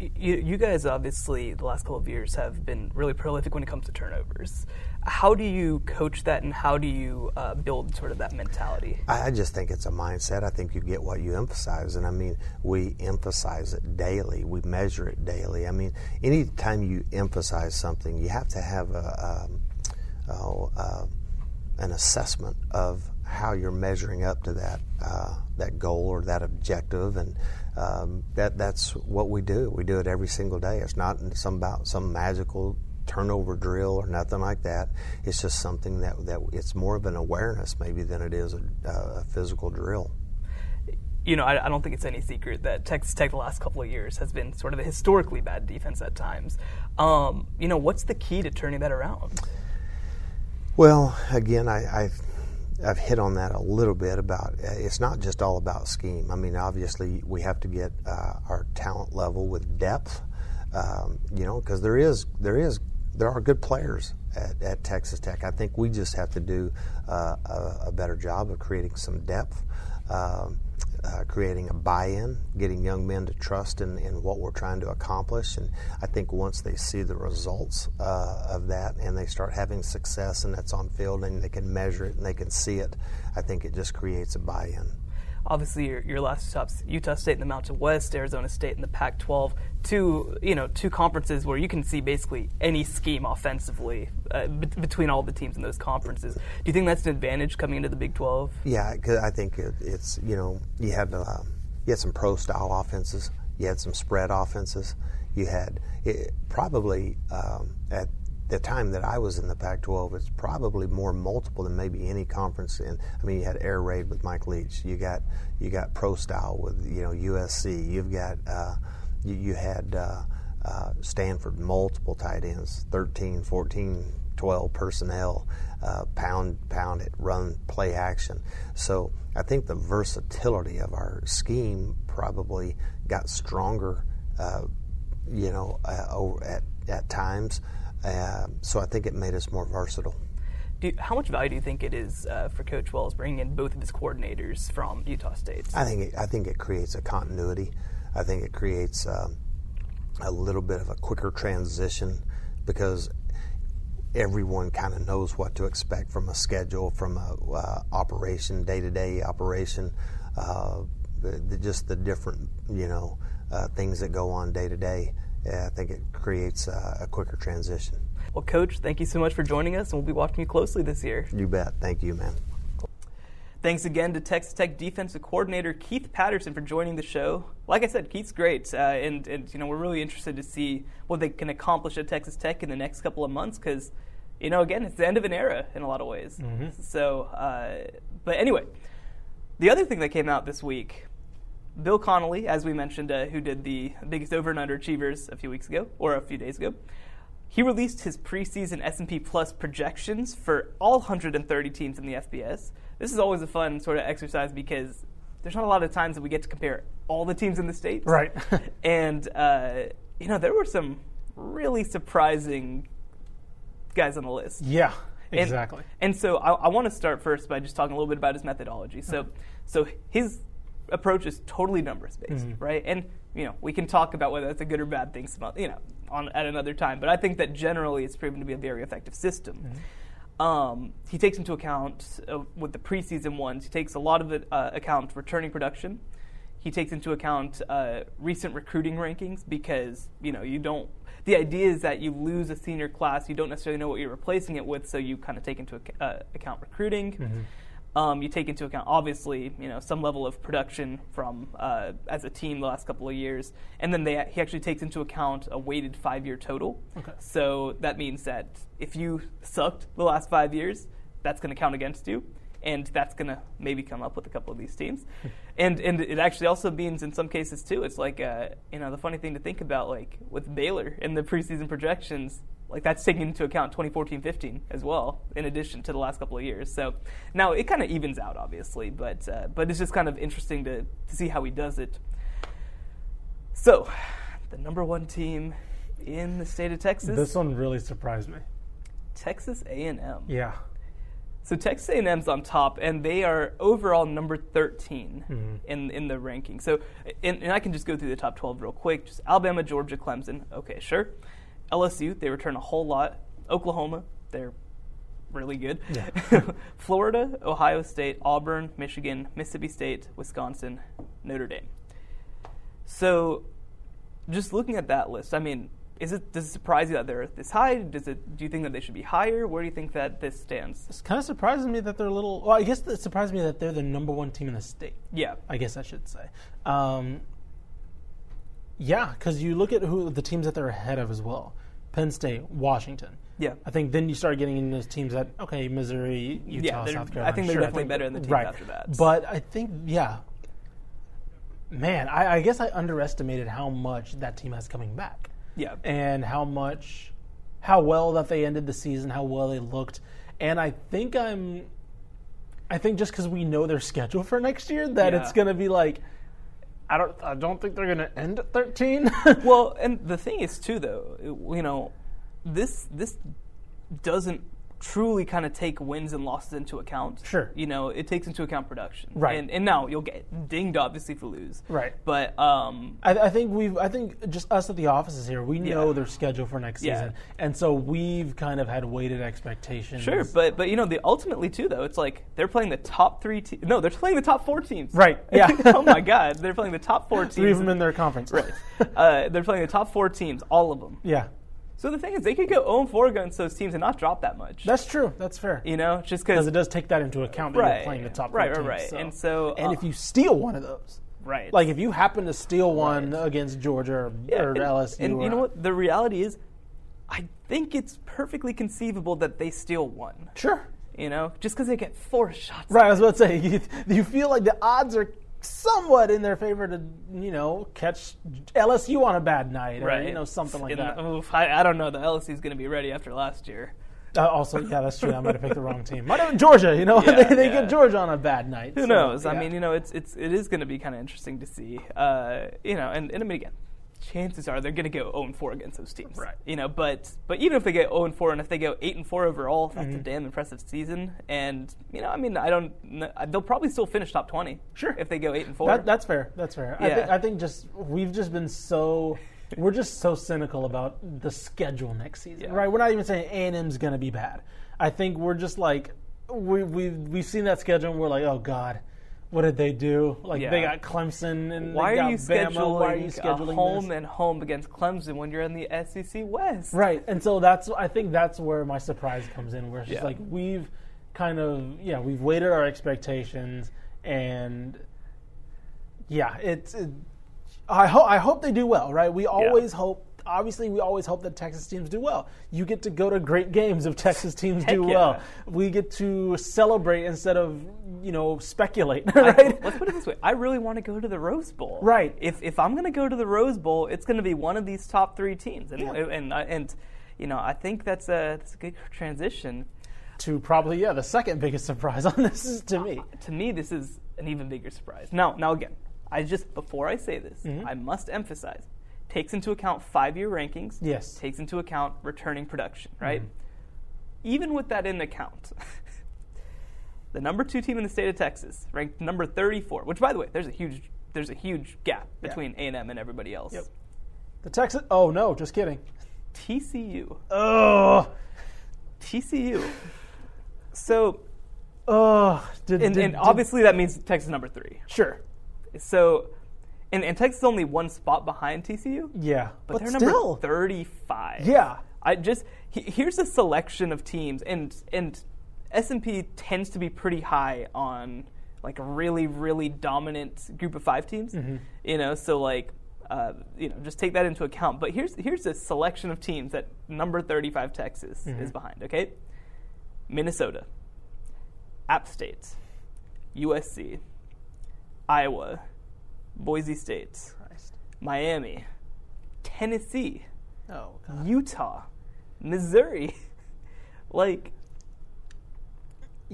You, you guys obviously the last couple of years have been really prolific when it comes to turnovers. How do you coach that, and how do you uh, build sort of that mentality? I just think it's a mindset. I think you get what you emphasize, and I mean, we emphasize it daily. We measure it daily. I mean, anytime you emphasize something, you have to have a, a, a, a an assessment of how you're measuring up to that uh, that goal or that objective, and um, that that's what we do. We do it every single day. It's not some about some magical turnover drill or nothing like that. It's just something that, that it's more of an awareness maybe than it is a, a physical drill. You know, I, I, don't think it's any secret that Texas Tech the last couple of years has been sort of a historically bad defense at times. Um, you know, what's the key to turning that around? Well, again, I, I've I've hit on that a little bit about it's not just all about scheme. I mean, obviously, we have to get uh, our talent level with depth, um, you know, because there is there is there are good players at, at, Texas Tech. I think we just have to do uh, a, a, better job of creating some depth, um, uh, creating a buy-in, getting young men to trust in, in, what we're trying to accomplish. And I think once they see the results uh, of that and they start having success and that's on field and they can measure it and they can see it, I think it just creates a buy-in obviously your, your last stops Utah State in the Mountain West, Arizona State in the Pac-12, two you know two conferences where you can see basically any scheme offensively uh, be- between all the teams in those conferences. Do you think that's an advantage coming into the Big 12? Yeah, because I think it, it's you know you had uh, you had some pro style offenses, you had some spread offenses, you had it, probably um, at the time that I was in the Pac-12, it's probably more multiple than maybe any conference. In I mean, you had air raid with Mike Leach. You got you got pro style with you know USC. You've got uh, you, you, had uh, uh, Stanford multiple tight ends, 13, 14, 12 personnel, uh, pound pound it, run play action. So I think the versatility of our scheme probably got stronger. Uh, you know, uh, at at times. Uh, so I think it made us more versatile. You, how much value do you think it is uh, for Coach Wells bringing in both of his coordinators from Utah State? I think it, I think it creates a continuity. I think it creates um, a little bit of a quicker transition because everyone kind of knows what to expect from a schedule, from a uh, operation, day to day operation, uh, the, the, just the different you know uh, things that go on day to day yeah, I think it creates a, a quicker transition. Well, Coach, thank you so much for joining us, and we'll be watching you closely this year. You bet. Thank you, man. Thanks again to Texas Tech defensive coordinator Keith Patterson for joining the show. Like I said, Keith's great, uh, and, and you know we're really interested to see what they can accomplish at Texas Tech in the next couple of months because you know again it's the end of an era in a lot of ways. Mm-hmm. So, uh, but anyway, the other thing that came out this week Bill Connolly, as we mentioned, uh, who did the biggest over and underachievers a few weeks ago or a few days ago, he released his preseason S&P Plus projections for all 130 teams in the FBS. This is always a fun sort of exercise because there's not a lot of times that we get to compare all the teams in the state. Right. and uh, you know there were some really surprising guys on the list. Yeah. Exactly. And, and so I, I want to start first by just talking a little bit about his methodology. So, so his approach is totally numbers based, Mm-hmm. right? And you know, we can talk about whether that's a good or bad thing, some, you know, on at another time. But I think that generally it's proven to be a very effective system. Mm-hmm. Um, he takes into account uh, with the preseason ones. He takes a lot of it uh, account returning production. He takes into account uh, recent recruiting rankings because you know you don't. The idea is that you lose a senior class, you don't necessarily know what you're replacing it with, so you kind of take into ac- uh, account recruiting. Um, you take into account obviously you know some level of production from uh, as a team the last couple of years, and then they, he actually takes into account a weighted five year total. Okay. So that means that if you sucked the last five years, that's going to count against you, and that's going to maybe come up with a couple of these teams. and and it actually also means in some cases too. It's like uh, you know the funny thing to think about, like with Baylor in the preseason projections. Like that's taking into account 2014-15 as well, in addition to the last couple of years. So now it kind of evens out, obviously, but uh, but it's just kind of interesting to, to see how he does it. So, the number one team in the state of Texas, This one really surprised me. Texas A&M. Yeah. So Texas A&M's on top, and they are overall number 13 Mm-hmm. in in the ranking. So, and, and I can just go through the top 12 real quick. Just Alabama, Georgia, Clemson. Okay, sure. LSU, they return a whole lot. Oklahoma, they're really good. Florida, Ohio State, Auburn, Michigan, Mississippi State, Wisconsin, Notre Dame. So, just looking at that list, I mean, is it does it surprise you that they're this high? Does it? Do you think that they should be higher? Where do you think that this stands? It kind of surprises me that they're a little. Well, I guess it surprised me that they're the number one team in the state. Yeah, I guess I should say. Um, yeah, because you look at who the teams that they're ahead of as well: Penn State, Washington. yeah. I think then you start getting into those teams that okay, Missouri, Utah, Yeah, South I think they're sure, definitely better than the teams right. after that. But I think yeah, man, I, I guess I underestimated how much that team has coming back Yeah. and how much, how well that they ended the season, how well they looked, and I think I'm, I think just because we know their schedule for next year, that Yeah. it's going to be like, I don't, I don't think they're going to end at thirteen. Well, and the thing is too, though, you know, this this doesn't truly kind of take wins and losses into account. Sure. You know, it takes into account production. Right. And and now you'll get dinged obviously if you lose. Right. But um, I, I think we've. I think just us at the offices here, we know Yeah. their schedule for next Yeah. season, and so we've kind of had weighted expectations. sure, but but you know, the ultimately too, though, it's like they're playing the top three. Te- no, they're playing the top four teams. Right, yeah. oh my God, they're playing the top four teams. three of them in their conference. Right. uh, they're playing the top four teams, all of them. yeah, So the thing is, they could go 0 4 against those teams and not drop that much. that's true. That's fair. you know, just Because because. it does take that into account that Right. you're playing the top Right, four right, teams, right. And so, and uh, if you steal one of those, Right. like if you happen to steal one Right. against Georgia or, Yeah, or and, LSU, And or, you know what? The reality is, I think it's perfectly conceivable that they steal one. Sure. You know, just because they get four shots. Right. I was about to say you, you feel like the odds are somewhat in their favor to you know catch LSU on a bad night, Right. Or, you know something like And, that. oof, I, I don't know. The LSU is going to be ready after last year. Uh, also, yeah, that's true. I might have picked the wrong team. Might have been Georgia. You know, Yeah, they, they yeah. get Georgia on a bad night. Who so, knows? I mean, you know, it's it's it is going to be kind of interesting to see. Uh, you know, and, and I mean, again, chances are they're going to go 0 4 against those teams. Right. You know, but but even if they get 0 4 and if they go 8 and 4 overall, that's Mm-hmm. a damn impressive season. And you know, I mean, I don't. They'll probably still finish top 20. Sure. If they go 8 and 4. That, that's fair. That's fair. I, Yeah. think, I think just we've just been so we're just so cynical about the schedule next season, Yeah. right? We're not even saying A and M's going to be bad. I think we're just like we we we've seen that schedule and we're like, oh god, what did they do? Like Yeah. they got Clemson and why they are you Bama. scheduling, Why are you scheduling a home this? and home against Clemson when you're in the SEC West? Right, and so that's I think that's where my surprise comes in, where it's just like we've kind of yeah we've weighted our expectations and yeah it's it, I hope I hope they do well, right? We always hope. Obviously, we always hope that Texas teams do well. You get to go to great games if Texas teams do Heck yeah. well. We get to celebrate instead of you know speculate, I- let's put it this way: I really want to go to the Rose Bowl. Right. If if I'm going to go to the Rose Bowl, it's going to be one of these top three teams, and Yeah. and and you know I think that's a that's a good transition. to probably yeah the second biggest surprise on this is to me. To me, this is an even bigger surprise. Now, now again, I just before I say this, Mm-hmm. I must emphasize takes into account five year rankings. Yes. Mm-hmm. Takes into account returning production. Right. Even with that in account. the number two team in the state of Texas, ranked number 34. Which, by the way, there's a huge there's a huge gap between A and M and everybody else. Yep. The Texas. Oh no, just kidding. TCU. Oh, TCU. So, oh. Did, and, did- and did- obviously that means Texas number three. sure. So, and, and Texas is only one spot behind TCU, Yeah, but, they're still. number 35. Yeah. I just he, here's a selection of teams, and and S and P tends to be pretty high on like a really really dominant group of five teams. Mm-hmm. You know, so like. Uh, you know, just take that into account. But here's here's a selection of teams that number 35 Texas Mm-hmm. is behind. Okay, Minnesota, App State, USC, Iowa, Boise State, Christ. Miami, Tennessee, Oh god. Utah, Missouri. like,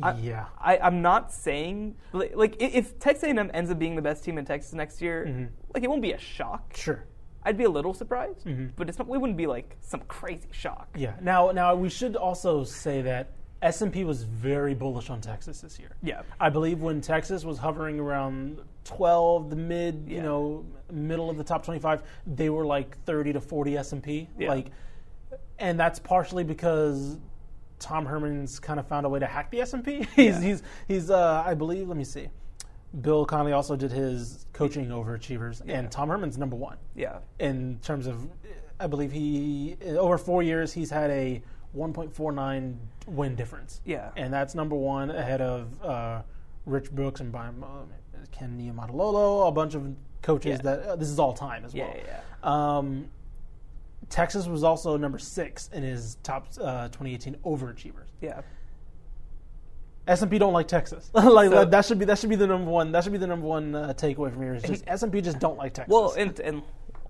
I- yeah. I, I'm not saying like, like if Texas A&M ends up being the best team in Texas next year, Mm-hmm. like it won't be a shock. Sure. I'd be a little surprised, Mm-hmm. but it's not. It wouldn't be like some crazy shock. Yeah. Now, now we should also say that S and P was very bullish on Texas this year. Yeah. I believe when Texas was hovering around 12, the mid, you know, middle of the top 25, they were like 30 to 40 S and P. Yeah. Like, and that's partially because Tom Herman's kind of found a way to hack the S and P. He's, Yeah. he's, he's, uh, I believe. Let me see. Bill Connolly also did his coaching overachievers, Yeah. and Tom Herman's number one Yeah, in terms of, I believe he over four years he's had a 1.49 win difference. Yeah. and that's number one ahead of uh, Rich Brooks and Brian, uh, Ken Niumatalolo, a bunch of coaches Yeah. that uh, this is all time as yeah, well. yeah. Um, Texas was also number six in his top uh, 2018 overachievers. yeah. S and P don't like Texas. like So- that should be that should be the number one. That should be the number one uh, takeaway from here. Is just S and P just don't like Texas. Well, and and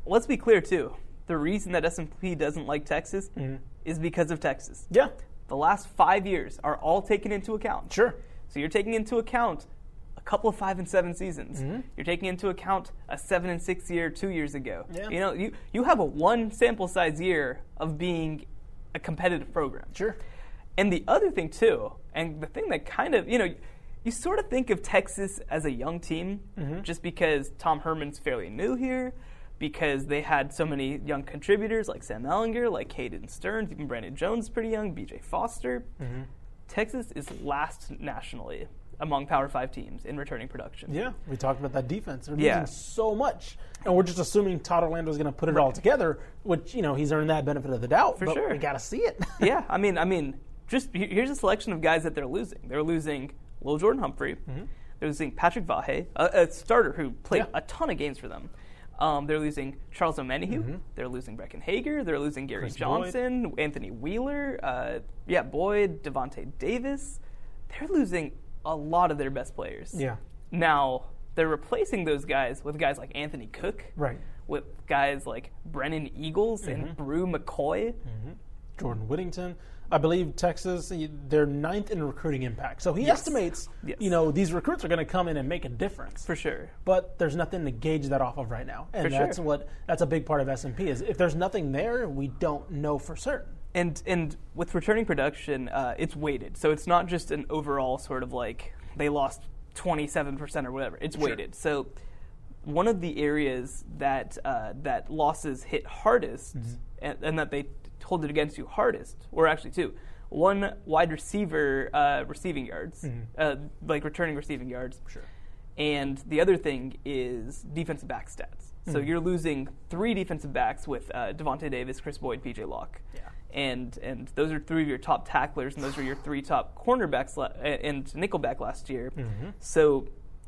let's be clear too. The reason that S&P doesn't like Texas Mm-hmm. is because of Texas. yeah, The last five years are all taken into account. sure. So you're taking into account couple of five and seven seasons. Mm-hmm. You're taking into account a seven and six year two years ago. Yeah. You know, you, you have a one sample size year of being a competitive program. Sure. And the other thing too, and the thing that kind of you know, you sort of think of Texas as a young team Mm-hmm. just because Tom Herman's fairly new here, because they had so many young contributors like Sam Ehlinger, like Caden Sterns, even Brandon Jones pretty young, B.J. Foster. Mm-hmm. Texas is last nationally among Power Five teams in returning production. Yeah, we talked about that defense. They're Yeah. losing so much, and we're just assuming Todd Orlando's going to put it all together, which you know he's earned that benefit of the doubt. For but sure. we got to see it. yeah, I mean, I mean, just here's a selection of guys that they're losing. They're losing Lil Jordan Humphrey. They're losing Patrick Vahe, a, a starter who played Mm-hmm. Yeah. a ton of games for them. Um, they're losing Charles Omenihu. They're losing Breckyn Hager. They're losing Gary Mm-hmm. Chris Johnson, Anthony Wheeler. Uh, yeah, Boyd, Davante Davis. They're losing a lot of their best players. yeah, Now they're replacing those guys with guys like Anthony Cook, right. with guys like Brennan Eagles Mm-hmm. and Bru McCoy. Jordan Whittington. I believe Texas, they're ninth in recruiting impact. So he Yes. estimates, Yes. you know, these recruits are going to come in and make a difference. For sure. but there's nothing to gauge that off of right now, and For sure. that's what that's a big part of S and P is if there's nothing there, we don't know for certain. And and with returning production, uh, it's weighted, so it's not just an overall sort of like they lost twenty seven percent or whatever. It's weighted. So one of the areas that uh, that losses hit hardest, and, and that they hold it against you hardest, or actually two. One wide receiver uh, receiving yards, uh, like returning receiving yards. Sure. And the other thing is defensive back stats. So you're losing three defensive backs with uh, Davante Davis, Kris Boyd, PJ Locke. Yeah. And and those are three of your top tacklers, and those are your three top cornerbacks la- and nickelback last year. So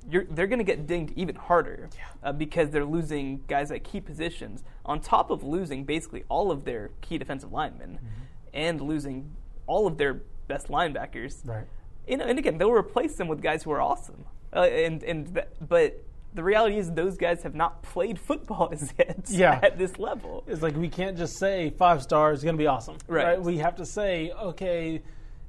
you're, they're going to get dinged even harder uh, because they're losing guys at key positions on top of losing basically all of their key defensive linemen and losing all of their best linebackers Right. you know, and again, they'll replace them with guys who are awesome. Uh, and and th- but the reality is those guys have not played football as yet Yeah. at this level. It's like we can't just say five stars is going to be awesome, Right. We have to say okay,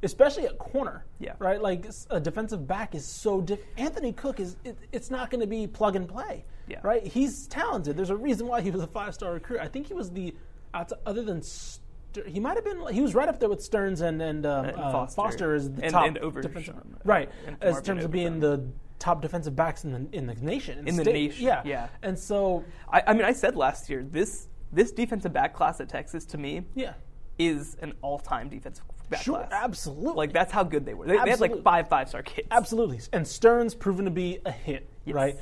especially at corner, Yeah. right? Like a defensive back is so diff- Anthony Cook is it, it's not going to be plug and play, Yeah. right? He's talented. There's a reason why he was a five star recruit. I think he was the other than S- He might have been. He was right up there with Sterns and and, um, And uh, Foster. is the And- top and defensive, right? As terms of being the top defensive backs in the in the nation. In the state. nation, yeah, yeah. And so, I, I mean, I said last year this this defensive back class at Texas to me yeah, is an all time defensive back class. sure, class. absolutely, Like that's how good they were. They, they had like five five star kids. Absolutely, and Sterns proven to be a hit, Yes. right?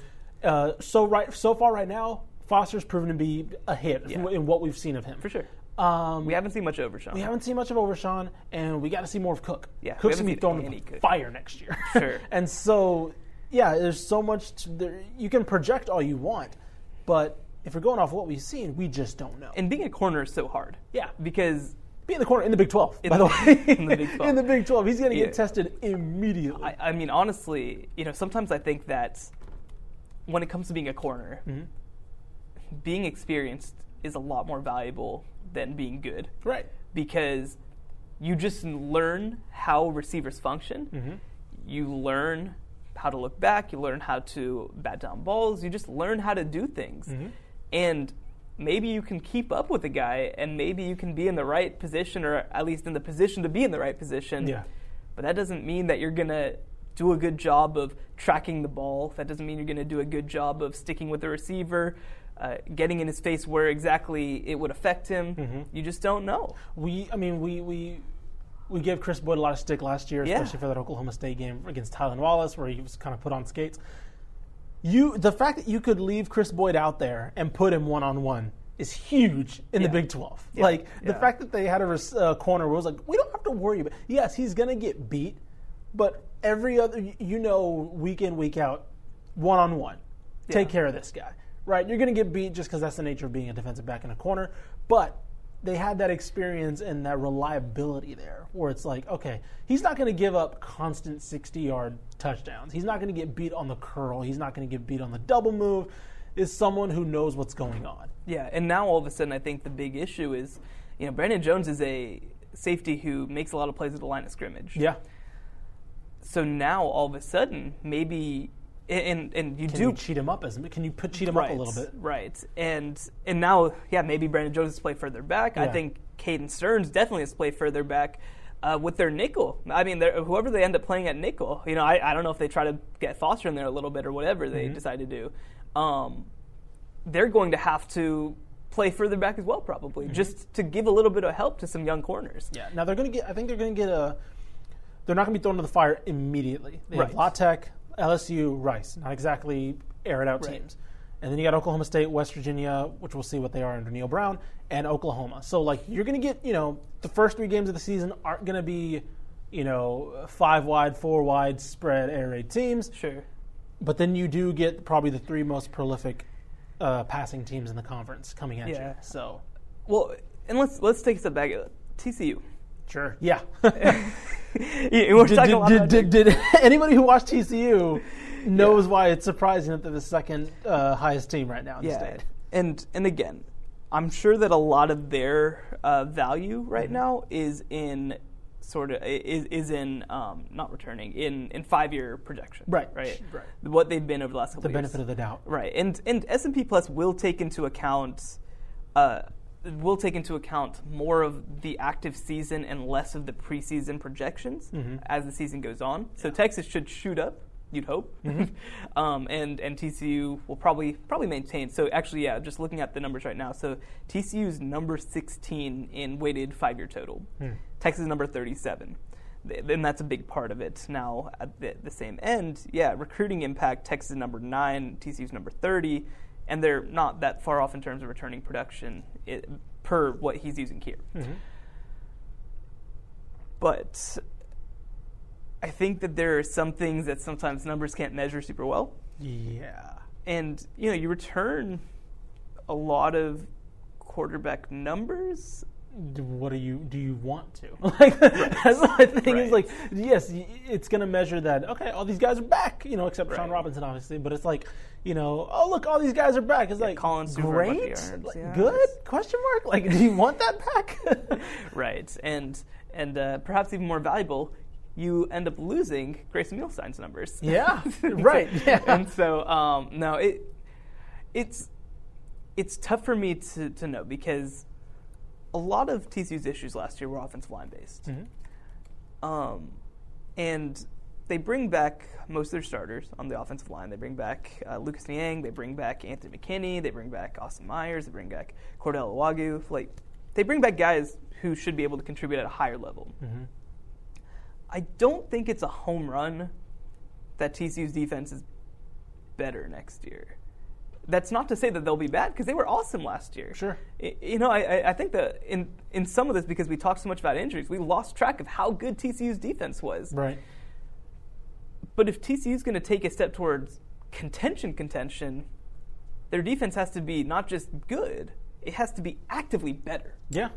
Uh, so right, so far right now, Foster's proven to be a hit Yeah. in what we've seen of him. for sure. Um, We haven't seen much over Sean. we haven't seen much of Overshawn, and we got to see more of Cook. Yeah, Cook's gonna be thrown in the Cook. fire next year. Sure. and so, yeah, there's so much. To, there, you can project all you want, but if we're going off what we've seen, we just don't know. And being a corner is so hard. Yeah. Because be in the corner in the Big 12, In by the way. in the Big 12. in the Big 12, he's going to Yeah. get tested immediately. I, I mean, honestly, you know, sometimes I think that when it comes to being a corner, Mm-hmm. being experienced is a lot more valuable than being good. right. because you just learn how receivers function. Mm-hmm. You learn how to look back. You learn how to bat down balls. You just learn how to do things. Mm-hmm. And maybe you can keep up with a guy, and maybe you can be in the right position, or at least in the position to be in the right position. Yeah. But that doesn't mean that you're gonna do a good job of tracking the ball. That doesn't mean you're gonna do a good job of sticking with the receiver. Uh, getting in his face where exactly it would affect him, Mm-hmm. you just don't know. We, I mean, we we we gave Kris Boyd a lot of stick last year, Yeah. especially for that Oklahoma State game against Tylan Wallace, where he was kind of put on skates. You, the fact that you could leave Kris Boyd out there and put him one on one is huge in the Big Twelve. Yeah. Like the fact that they had a res- uh, corner where it was like, we don't have to worry about. Yes, he's gonna get beat, but every other, you know, week in week out, one on one, take care of this guy. Right, you're going to get beat just because that's the nature of being a defensive back in a corner. But they had that experience and that reliability there, where it's like, okay, he's not going to give up constant 60 yard touchdowns. He's not going to get beat on the curl. He's not going to get beat on the double move. Is someone who knows what's going on. Yeah, and now all of a sudden, I think the big issue is, you know, Brandon Jones is a safety who makes a lot of plays at the line of scrimmage. Yeah. So now all of a sudden, maybe, and and you Can do you cheat him up as can you put cheat him up a little bit? Right. And and now, yeah, maybe Brandon Jones has to play further back. I think Caden Sterns definitely has to play further back uh, with their nickel. I mean, whoever they end up playing at nickel, you know, I, I don't know if they try to get Foster in there a little bit or whatever they Mm-hmm. decide to do. Um, they're going to have to play further back as well, probably, just to give a little bit of help to some young corners. Mm-hmm. Yeah. Now they're going to get. I think they're going to get a. They're not going to be thrown to the fire immediately. They Right. La Tech, LSU, Rice. Not exactly air it out Right. teams. And then you got Oklahoma State, West Virginia, which we'll see what they are under Neal Brown, and Oklahoma. So like you're going to get, you know, the first three games of the season aren't going to be, you know, five wide, four wide spread air raid teams. Sure. But then you do get probably the three most prolific uh, passing teams in the conference coming at Yeah. you. So Well, and let's let's take a step back. TCU. Sure, yeah. Yeah, we're did, talking a lot did, did, did, anybody who watched TCU knows why it's surprising that they're the second uh, highest team right now in the yeah, state. and and again, I'm sure that a lot of their uh, value right Mm-hmm. now is in sort of is, is in um, not returning in in five year projection. Right, right, right. What they've been over the last couple The years. The benefit of the doubt. Right, and and S and P Plus will take into account, uh, will take into account more of the active season and less of the preseason projections Mm-hmm. as the season goes on. So Texas should shoot up. You'd hope, Mm-hmm. um, and and TCU will probably probably maintain. So actually, yeah, just looking at the numbers right now. So TCU's number 16 in weighted five-year total. Hmm. Texas is number 37. and that's a big part of it. Now, at the, the same end, yeah, recruiting impact, Texas is number nine, TCU's number 30, and they're not that far off in terms of returning production it, per what he's using here. Mm-hmm. But I think that there are some things that sometimes numbers can't measure super well. Yeah. And, you know, you return a lot of quarterback numbers What do you do? You want to? Like that's my thing. Is like yes, it's going to measure that. Okay, all these guys are back. You know, except Shawn Robinson, obviously. But it's like, you know, oh look, all these guys are back. It's like Colin great, like, yeah. good? Question mark? Like, do you want that back? right, and and uh, perhaps even more valuable, you end up losing Grayson Muehlstein's numbers. Yeah, right, yeah. and so um, no, it it's it's tough for me to to know because a lot of TCU's issues last year were offensive line based. Um, and they bring back most of their starters on the offensive line. They bring back uh, Lucas Niang, they bring back Anthony McKinney, they bring back Austin Myers, they bring back Cordel Iwuagwu. Like, they bring back guys who should be able to contribute at a higher level. I don't think it's a home run that TCU's defense is better next year. That's not to say that they'll be bad because they were awesome last year. Sure. You know, I, I- I think that in in some of this because we talked so much about injuries, we lost track of how good TCU's defense was. Right. But if TCU's going to take a step towards contention, contention, their defense has to be not just good; it has to be actively better. Yeah.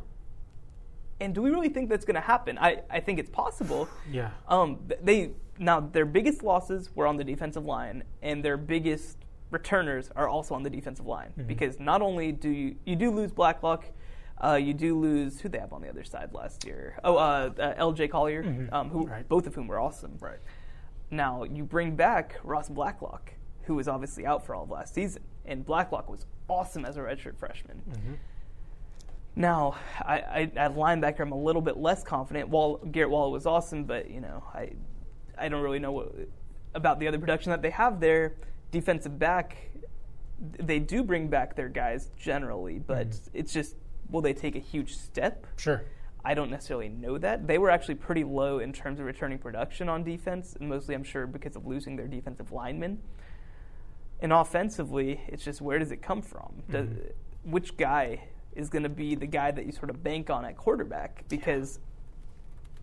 And do we really think that's going to happen? I, I think it's possible. Yeah. Um, they now their biggest losses were on the defensive line, and their biggest returners are also on the defensive line Mm-hmm. because not only do you you do lose Blacklock, uh, you do lose who they have on the other side last year. Oh, uh, uh, L.J. Collier, um, who Mm-hmm. Right. both of whom were awesome. Right. Now you bring back Ross Blacklock, who was obviously out for all of last season, and Blacklock was awesome as a redshirt freshman. Now, I, I, at linebacker, I'm a little bit less confident. Wall, Garret Wallow was awesome, but you know, I, I don't really know what, about the other production that they have there. Defensive back, they do bring back their guys generally, but mm-hmm. it's just will they take a huge step? Sure. I don't necessarily know that. They were actually pretty low in terms of returning production on defense, and mostly, I'm sure, because of losing their defensive linemen. And offensively, it's just where does it come from? Does, mm-hmm. which guy is going to be the guy that you sort of bank on at quarterback? Because,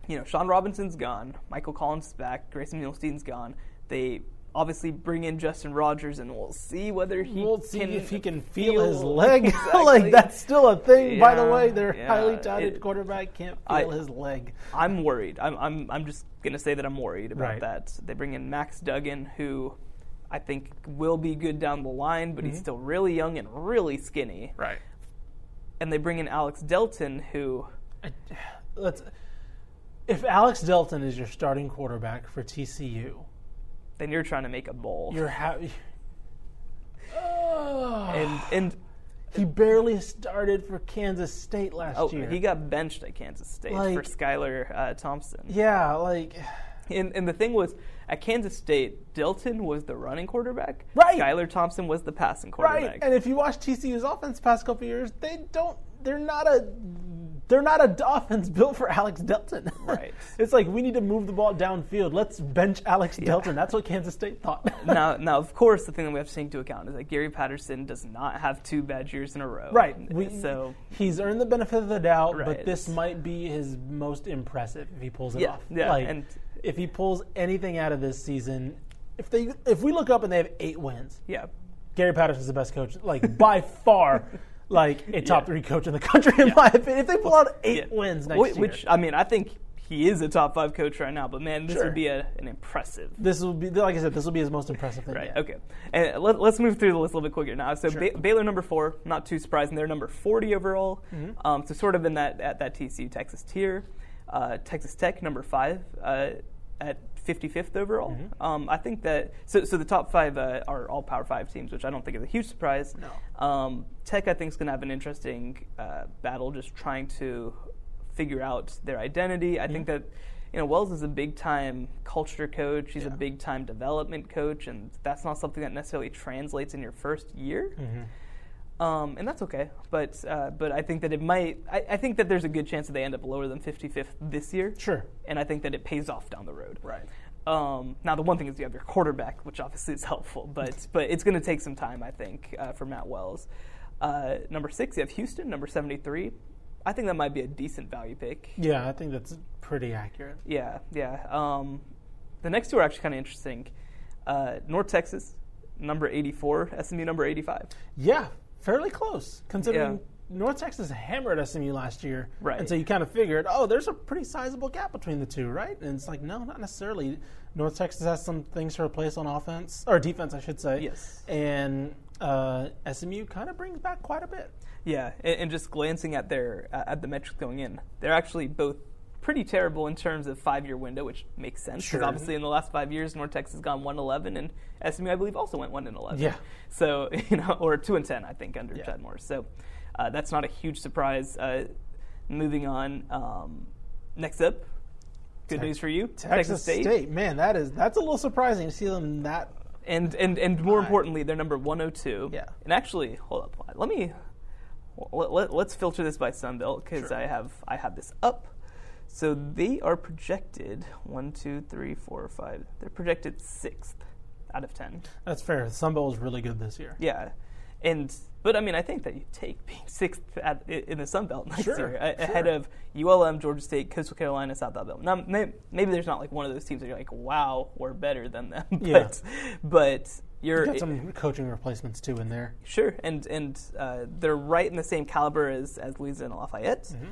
you know, Shawn Robinson's gone, Michael Collins is back, Grayson Muehlstein's gone. They obviously bring in Justin Rogers, and we'll see whether he We'll see can if he can feel, his leg. Exactly. like that's still a thing, by the way. Their yeah, highly touted it- quarterback can't I- feel his leg. I'm worried. I'm, I'm, I'm just going to say that I'm worried about Right. that. They bring in Max Duggan, who I think will be good down the line, but he's mm-hmm. still really young and really skinny. Right. And they bring in Alex Delton, who, Let's. If Alex Delton is your starting quarterback for TCU, then you're trying to make a bowl. you're happy. Oh, and and he barely started for Kansas State last oh, year. he got benched at Kansas State for Like- Skylar uh, Thompson. yeah, like And, and the thing was, at Kansas State, Delton was the running quarterback. Right. Skylar Thompson was the passing quarterback. right. And if you watch TCU's offense past couple years, they don't. They're not a. They're not a offense built for Alex Delton. Right. it's like we need to move the ball downfield. Let's bench Alex Delton. That's what Kansas State thought. now, now, of course, the thing that we have to take into account is that Gary Patterson does not have two bad years in a row. Right. We, so, he's earned the benefit of the doubt, right. but this might be his most impressive if he pulls it Yeah, off. yeah, Like, and- if he pulls anything out of this season, if they if we look up and they have eight wins, yeah, Gary Patterson's the best coach, like by far, like a top Yeah. three coach in the country, in my opinion. If they pull out eight yeah. wins next Wh- year, Which I mean, I think he is a top five coach right now. But man, this Sure. would be a, an impressive. this will be like I said, this will be his most impressive thing. Right. yet. Okay. And let, us move through the list a little bit quicker now. So Sure. ba- Baylor number four, not too surprising. They're number forty overall. Mm-hmm. Um, so sort of in that at that TCU Texas tier. Uh, Texas Tech number five uh, at 55th overall. Mm-hmm. Um, I think that so. So the top five uh, are all Power Five teams, which I don't think is a huge surprise. No. Um, Tech, I think, is going to have an interesting uh, battle, just trying to figure out their identity. I think that you know Wells is a big time culture coach. He's a big time development coach, and that's not something that necessarily translates in your first year. Mm-hmm. Um, and that's okay, but uh, but I think that it might. I, I think that there's a good chance that they end up lower than 55th this year, Sure. and I think that it pays off down the road. Right. Um, now the one thing is you have your quarterback, which obviously is helpful, but but it's going to take some time, I think, uh, for Matt Wells. Uh, number six, you have Houston. Number seventy-three. I think that might be a decent value pick. Yeah, I think that's pretty accurate. Yeah, yeah. Um, the next two are actually kind of interesting. Uh, North Texas, number eighty-four. SMU, number eighty-five. Yeah, fairly close considering Yeah. North Texas hammered SMU last year. Right. And so you kind of figured, oh, there's a pretty sizable gap between the two, right? And it's like, no, not necessarily. North Texas has some things to replace on offense, or defense, I should say. Yes. And uh, SMU kind of brings back quite a bit. Yeah, and, and just glancing at their uh, at the metrics going in, they're actually both pretty terrible in terms of five-year window, which makes sense because Sure. obviously in the last five years, North Texas has gone one eleven, and SMU I believe also went one and eleven. Yeah. So you know, or two and ten I think under Yeah. Chad Morris. So uh, that's not a huge surprise. Uh, Moving on. Um, next up, good Tex- news for you, Texas, State. man, that is that's a little surprising to see them that. and and and more High. importantly, they're number 102. Yeah. And actually, hold up, let me let, let, let's filter this by Sun Belt because Sure. I have I have this up. So they are projected one, two, three, four, five. They're projected sixth out of ten. That's fair. The sunbelt was really good this year. Yeah, and but I mean, I think that you take being sixth at, in the Sun Belt next Sure, year sure. ahead of ULM, Georgia State, Coastal Carolina, South Alabama. Now, may, maybe there's not like one of those teams that you're like, wow, we're better than them. but Yeah. but you're You got some coaching replacements too in there. Sure, and and uh, they're right in the same caliber as as Louisiana Lafayette. Mm-hmm.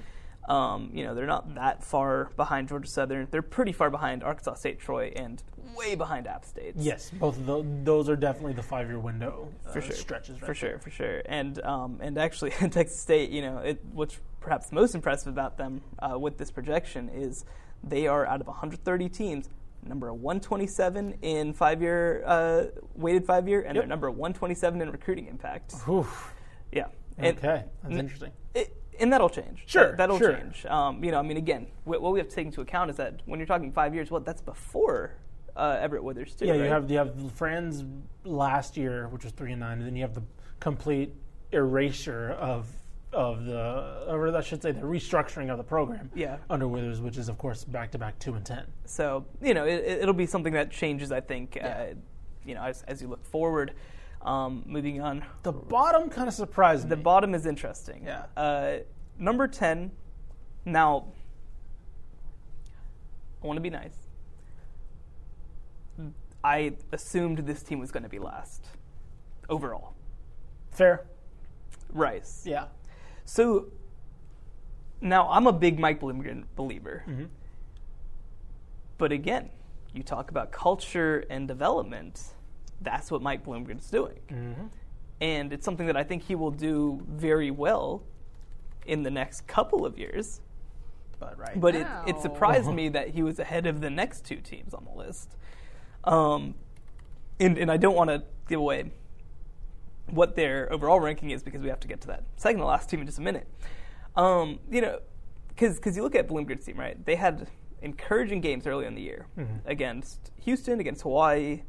Um, you know, they're not that far behind Georgia Southern. They're pretty far behind Arkansas State, Troy, and way behind App State. Yes, both of those, those are definitely the five-year window for uh, sure, stretches. Right for sure, there. for sure. And um, and actually, Texas State, you know, it, what's perhaps most impressive about them uh, with this projection is they are out of 130 teams. Number 127 in five-year uh, weighted five-year, and Yep. they're number 127 in recruiting impact. Oof. Yeah. And- Okay, that's n- interesting. It, and that'll change. Sure, That, will sure. change. Um, you know, I mean, again, wh- what we have to take into account is that when you're talking five years, well, that's before uh, Everett Withers too. Yeah, you have you have the Franz last year, which was three and nine, and then you have the complete erasure of of the, or I should say, the restructuring of the program. Yeah. under Withers, which is of course back to back two and ten. So you know, it, it'll be something that changes. I think. Yeah. Uh, you know, as, as you look forward. Um, moving on, The bottom kind of surprised the me. bottom is interesting. Yeah. Uh, number ten. Now, I want to be nice. I assumed this team was going to be last overall. Fair. Rice. Yeah. So now I'm a big Mike Bloomgren believer. Mm-hmm. But again, you talk about culture and development. That's what Mike Bloomgren's doing. Mm-hmm. And it's something that I think he will do very well in the next couple of years. But right. But it, it surprised me that he was ahead of the next two teams on the list. Um, and, and I don't want to give away what their overall ranking is because we have to get to that second to last team in just a minute. Um, you know, because you look at Bloomgren's team, right? They had encouraging games early in the year against Houston, against Hawaii,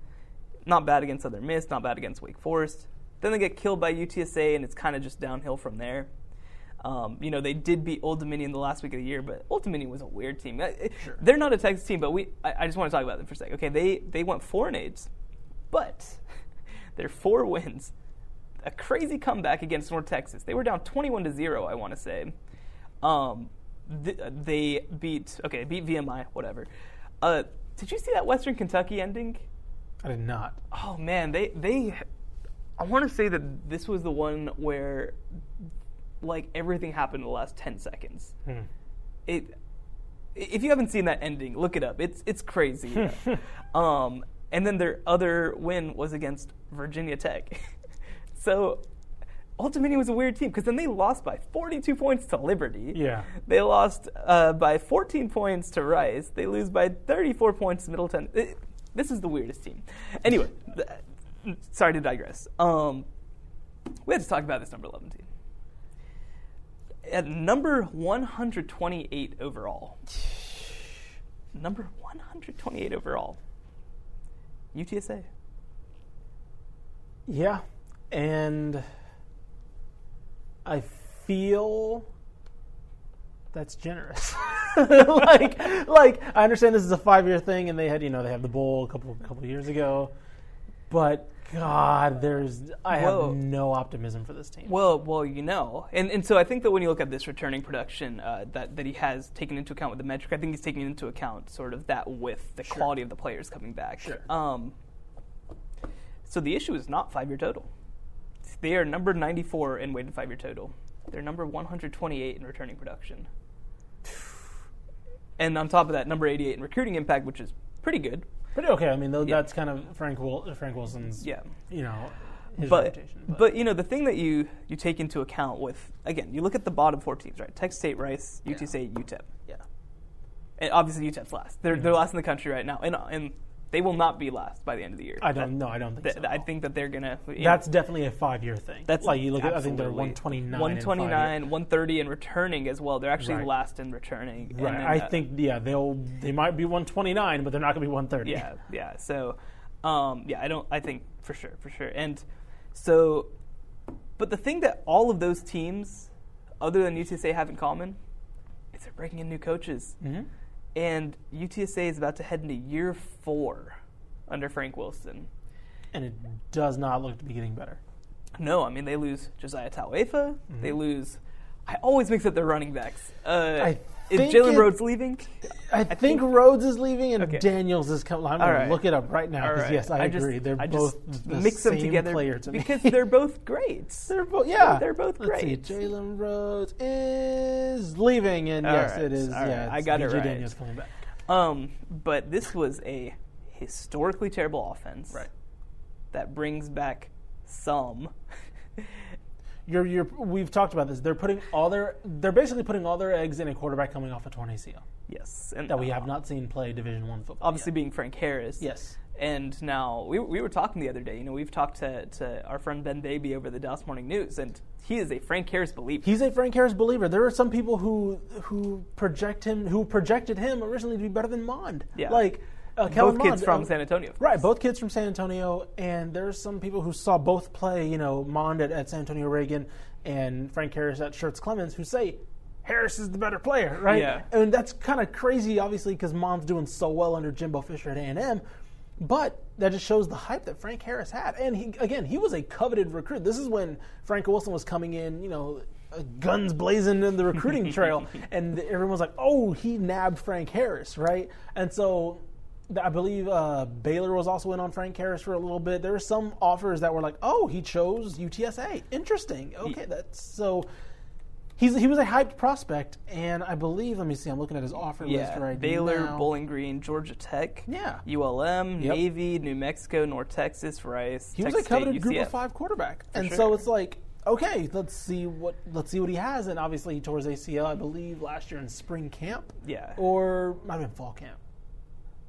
not bad against Southern Miss, not bad against Wake Forest. Then they get killed by UTSA, and it's kind of just downhill from there. Um, you know, they did beat Old Dominion the last week of the year, but Old Dominion was a weird team. Uh, Sure. They're not a Texas team, but we. I, I just want to talk about them for a second. Okay, they they went four and eight, but their four wins, a crazy comeback against North Texas. They were down twenty-one to zero. I want to say. Um, th- they beat okay, beat VMI, whatever. Uh, did you see that Western Kentucky ending? I did not. Oh man, they they. I want to say that this was the one where, like, everything happened in the last ten seconds. Hmm. It. If you haven't seen that ending, look it up. It's it's crazy. um, and then their other win was against Virginia Tech. so, Old Dominion was a weird team because then they lost by 42 points to Liberty. Yeah. They lost uh, by 14 points to Rice. They lose by 34 points to Middleton. It- this is the weirdest team. Anyway, th- sorry to digress. Um, we have to talk about this number 11 team. At number 128 overall. Number 128 overall. UTSA. Yeah, and I feel that's generous. like, like I understand this is a five-year thing, and they had, you know, they have the bowl a couple couple years ago, but God, there's I Whoa. have no optimism for this team. Well, well, you know, and and so I think that when you look at this returning production uh, that that he has taken into account with the metric, I think he's taking into account sort of that with the Sure. quality of the players coming back. Sure. Um, so the issue is not five year total. They are number ninety four in weighted five year total. They're number one hundred twenty eight in returning production. And on top of that, number eighty eight in recruiting impact, which is pretty good. Pretty okay. I mean, though, Yeah. that's kind of Frank Wil- uh, Frank Wilson's, Yeah. you know, his but, reputation. but you know the thing that you you take into account with again you look at the bottom four teams right Texas State Rice UTSA UTEP yeah, and obviously UTEP's last they're they're last in the country right now and and they will not be last by the end of the year. I don't know. I don't think Th- so. I think that they're gonna. you know, that's definitely a five-year thing. That's like you look at. I think they're 129. 129, 130 and returning as well. They're actually Right. last in returning. And Right. then, I uh, think yeah they'll they might be 129, but they're not going to be 130. Yeah, yeah. So, um, yeah, I don't. I think for sure, for sure. And so, but the thing that all of those teams, other than UTSA, have in common is they're bringing in new coaches. hmm And UTSA is about to head into year four under Frank Wilson. And it does not look to be getting better. No, I mean they lose Josiah Tauaefa. They Mm-hmm. lose. I always mix up their running backs. Uh, I is Jalen Rhodes leaving? I, think, think- Rhodes is leaving and Okay. Daniels is coming. I'm going right. to look it up right now because right. yes, I, just- agree. they're I both just the mix them same together player to me. because they're both great. They're both yeah. They're both Let's great. see. Jalen Rhodes is leaving, and All yes, right, it is. all Yeah, I got it BJ right. Daniels coming back. Um, but this was a historically terrible offense. Right. That brings back some. You're, you're, we've talked about this. They're putting all their, they're basically putting all their eggs in a quarterback coming off a torn ACL yes, and that we uh, have not seen play Division One football. obviously being Frank Harris. yes. And now we, we were talking the other day. You know, we've talked to, to our friend Ben Baby over the Dallas Morning News, and he is a Frank Harris believer. He's a Frank Harris believer. There are some people who who project him, who projected him originally to be better than Mond. Yeah. like uh, Both kids from uh, San Antonio. Right, both kids from San Antonio, and there's some people who saw both play, you know, Mond at, at San Antonio Reagan and Frank Harris at Schertz Clemens, who say Harris is the better player, right? Yeah. And that's kind of crazy, obviously, because Mond's doing so well under Jimbo Fisher at A&M. But that just shows the hype that Frank Harris had. And he, again, he was a coveted recruit. This is when Frank Wilson was coming in, you know, uh, guns blazing in the recruiting trail, and everyone's like, "Oh, he nabbed Frank Harris, right?" And so I believe uh, Baylor was also in on Frank Harris for a little bit. There were some offers that were like, "Oh, he chose UTSA. Interesting. Okay, that's so." He's, he was a hyped prospect, and I believe. Let me see. I'm looking at his offer list right Baylor, now. Baylor, Bowling Green, Georgia Tech, Yeah. ULM, Yep. Navy, New Mexico, North Texas, Rice. He was a coveted State, Group of Five quarterback, and sure. so it's like, okay, let's see what let's see what he has. And obviously, he tore his ACL, I believe, last year in spring camp. Yeah. or might have been fall camp.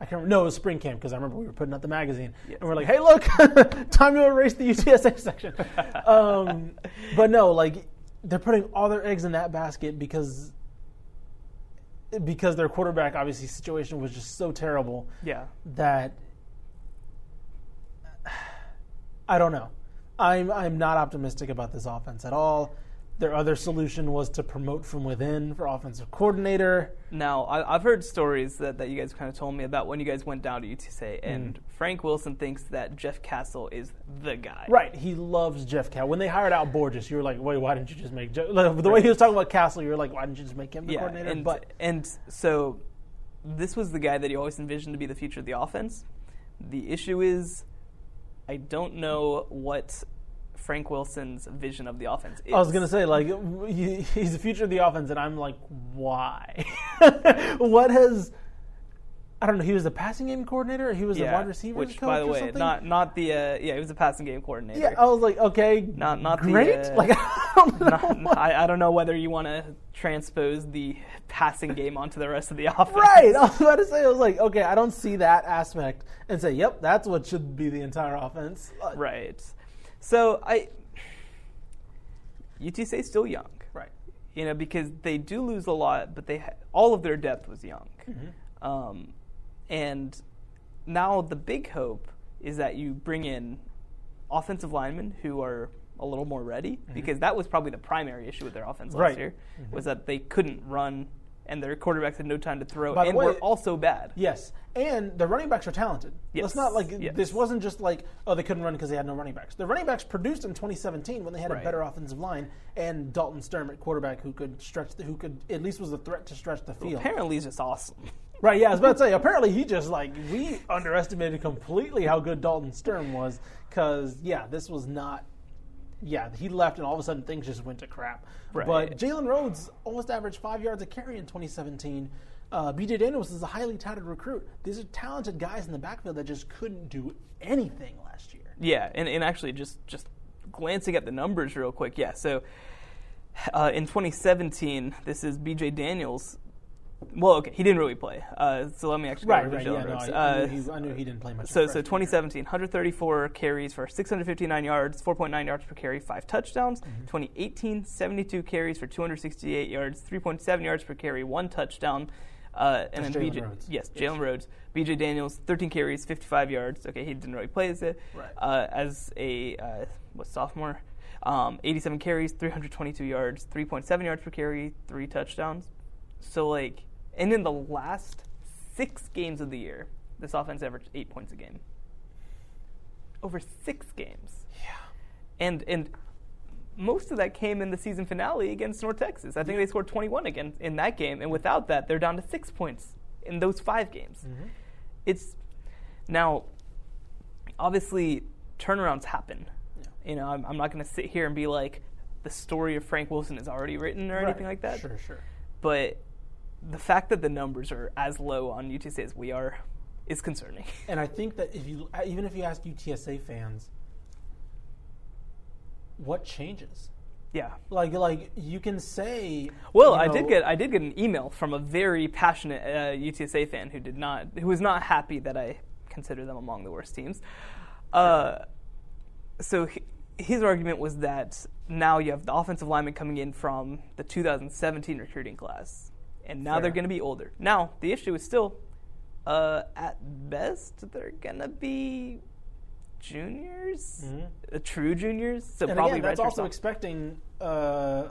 I can't remember. No, it was spring camp because I remember we were putting out the magazine Yes. and we're like, "Hey, look, time to erase the UTSA section." um, but no, like they're putting all their eggs in that basket because because their quarterback obviously situation was just so terrible Yeah. that I don't know. I'm I'm not optimistic about this offense at all. Their other solution was to promote from within for offensive coordinator. Now, I, I've heard stories that, that you guys kind of told me about when you guys went down to UTSA, and Mm. Frank Wilson thinks that Jeff Kastl is the guy. Right, he loves Jeff Kastl. When they hired out Borges, you were like, "Wait, why didn't you just make Jeff?" Like, the way he was talking about Kastl, you were like, "Why didn't you just make him the Yeah, coordinator?" and, but and so this was the guy that he always envisioned to be the future of the offense. The issue is, I don't know what Frank Wilson's vision of the offense is. I was gonna say, like, he- he's the future of the offense, and I'm like, why? what has? I don't know. He was the passing game coordinator. Or he was yeah, the wide receiver which, coach by the way, something? not not the uh, yeah, he was the passing game coordinator. Yeah, I was like, okay, Not- not the, great. uh, like, I don't know. Not- I, I don't know whether you want to transpose the passing game onto the rest of the offense. right. I was about to say, I was like, okay, I don't see that aspect, and say, yep, that's what should be the entire offense. Uh, Right. So I UTSA is still young. Right. You know, because they do lose a lot, but they ha- all of their depth was young. Mm-hmm. Um, and now the big hope is that you bring in offensive linemen who are a little more ready, because that was probably the primary issue with their offense last Mm-hmm. Year was that they couldn't run and their quarterbacks had no time to throw By and way- were also bad. Yes, and the running backs are talented. Yes, Let's not like yes. this wasn't just like oh they couldn't run because they had no running backs. The running backs produced in 2017 when they had Right. a better offensive line and Dalton Sturm at quarterback who could stretch the, who could at least was a threat to stretch the field. Apparently, he's just awesome. Right? Yeah, I was about to say. Apparently, he just like we underestimated completely how good Dalton Sturm was because yeah, this was not. Yeah, he left and all of a sudden things just went to crap. Right. But Jalen Rhodes almost averaged five yards a carry in 2017. Uh, BJ Daniels is a highly touted recruit. These are talented guys in the backfield that just couldn't do anything last year. Yeah, and, and actually, just just glancing at the numbers real quick. Yeah, so uh, in 2017, this is B.J. Daniels well, okay, he didn't really play. Uh, so let me actually go Right, over right. Yeah, no, Rhodes. I, Uh, I, knew he, I knew he didn't play much. So, so freshman 2017, 134 carries for 659 yards, 4.9 yards per carry, five touchdowns. Mm-hmm. 2018, 72 carries for 268 yards, 3.7 yards per carry, one touchdown. Uh, and That's then Jalen BJ, Rhodes. yes, Yes. Jalen Rhodes, BJ Daniels, 13 carries, 55 yards. Okay, he didn't really play as a Right. uh, as a uh, what sophomore. Um, 87 carries, 322 yards, 3.7 yards per carry, three touchdowns. So like, and in the last six games of the year, this offense averaged eight points a game. Over six games. Yeah. And and most of that came in the season finale against North Texas. I think they scored 21 again in that game, and without that, they're down to six points in those five games. Mm-hmm. It's now obviously turnarounds happen. Yeah. You know, I'm, I'm not going to sit here and be like the story of Frank Wilson is already written or anything like that. Sure, sure. But the fact that the numbers are as low on UTSA as we are is concerning. And I think that if you, even if you ask UTSA fans, what changes? yeah. Like, like you can say. Well, I did get I did get an email from a very passionate uh, UTSA fan who did not who was not happy that I consider them among the worst teams. Uh, so he, his argument was that now you have the offensive lineman coming in from the 2017 recruiting class, and now they're going to be older. Now the issue is still, uh, at best, they're going to be juniors, Mhm. uh, true juniors. So And probably again, that's also expecting uh,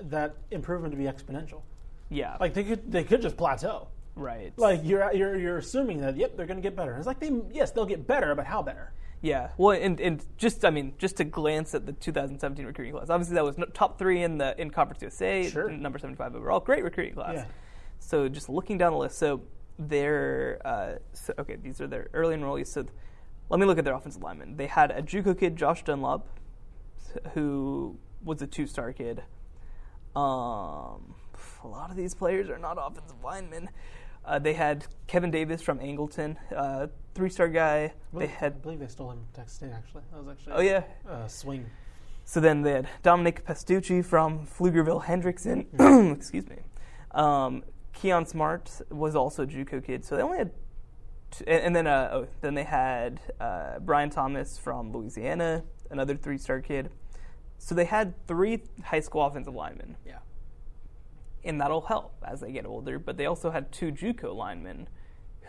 that improvement to be exponential. yeah, Like they could, they could just plateau. right, Like you're, you're, you're assuming that yep, they're going to get better. It's like they, yes, they'll get better, but how better? Yeah, well, and, and just I mean, just to glance at the 2017 recruiting class, obviously that was no, top three in the in Conference USA, Sure. number 75 overall, great recruiting class. Yeah. So just looking down the list, so they're uh, so, okay. These are their early enrollees. So th- let me look at their offensive linemen. They had a JUCO kid, Josh Dunlop, who was a two-star kid. Um, a lot of these players are not offensive linemen. Uh, they had Kevin Davis from Angleton, uh, three-star guy. I They had, I believe they stole him from Texas State. Actually, that was actually oh yeah, uh, swing. So then they had Dominic Pastucci from Pflugerville Hendrickson. Excuse me. Um, Keon Smart was also a JUCO kid. So they only had, two, and, and then uh, oh, then they had uh, Brian Thomas from Louisiana, another three-star kid. So they had three high school offensive linemen, Yeah. And that'll help as they get older. But they also had two JUCO linemen,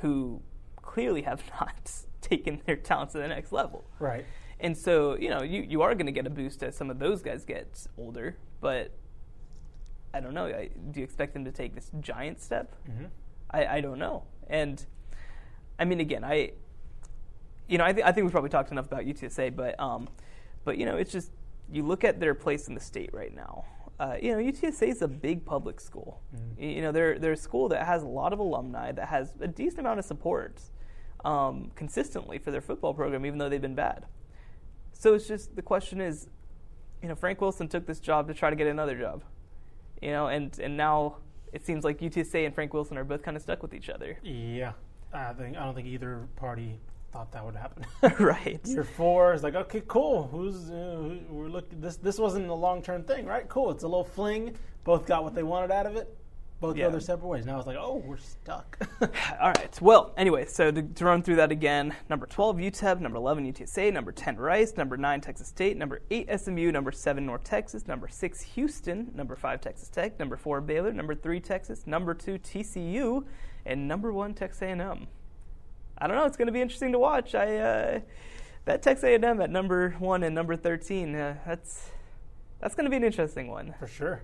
who clearly have not taken their talents to the next level. Right. And so, you know, you, you are going to get a boost as some of those guys get older, but I don't know. I, do you expect them to take this giant step? Mm-hmm. I, I don't know. And I mean, again, I, you know, I, th- I think we've probably talked enough about UTSA, but, um, but you know, it's just you look at their place in the state right now. Uh, you know, UTSA is a big public school. Mhm. You know, they're they're a school that has a lot of alumni, that has a decent amount of support um, consistently for their football program, even though they've been bad. So it's just the question is, you know, Frank Wilson took this job to try to get another job, you know, and and now it seems like UTSA and Frank Wilson are both kind of stuck with each other, Yeah. I think I don't think either party thought that would happen. right? Year four is like, okay, cool. Who's uh, who, we're looking? This this wasn't a long term thing, right? Cool. It's a little fling. Both got what they wanted out of it. Both Yeah. go their separate ways. Now it's like, oh, we're stuck. All right. Well, anyway, so to, to run through that again: number twelve UTEP, number eleven UTSA, number ten Rice, number nine Texas State, number eight SMU, number seven North Texas, number six Houston, number five Texas Tech, number four Baylor, number three Texas, number two TCU, and number one Texas A&M. I don't know. It's going to be interesting to watch. I uh, that Texas A&M at number one and number thirteen. Uh, that's that's going to be an interesting one. For sure.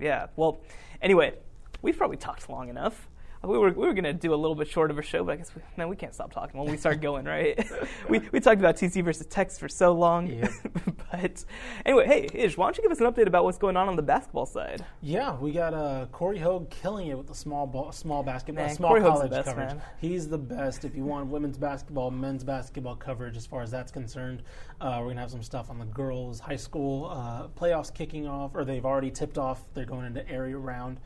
Yeah. Well, anyway, we've probably talked long enough. We were, we were going to do a little bit short of a show, but I guess we, man, we can't stop talking when we start going, right? we, we talked about TC versus Texas for so long. Yep. but anyway, hey, Ish, why don't you give us an update about what's going on on the basketball side? Yeah, we got uh, Corey Hogue killing it with the small ball, small basketball, Man, small Corey college best, coverage. man. He's the best. If you want women's basketball, men's basketball coverage, as far as that's concerned, uh, we're gonna have some stuff on the girls' high school uh, playoffs kicking off, or they've already tipped off. They're going into area round.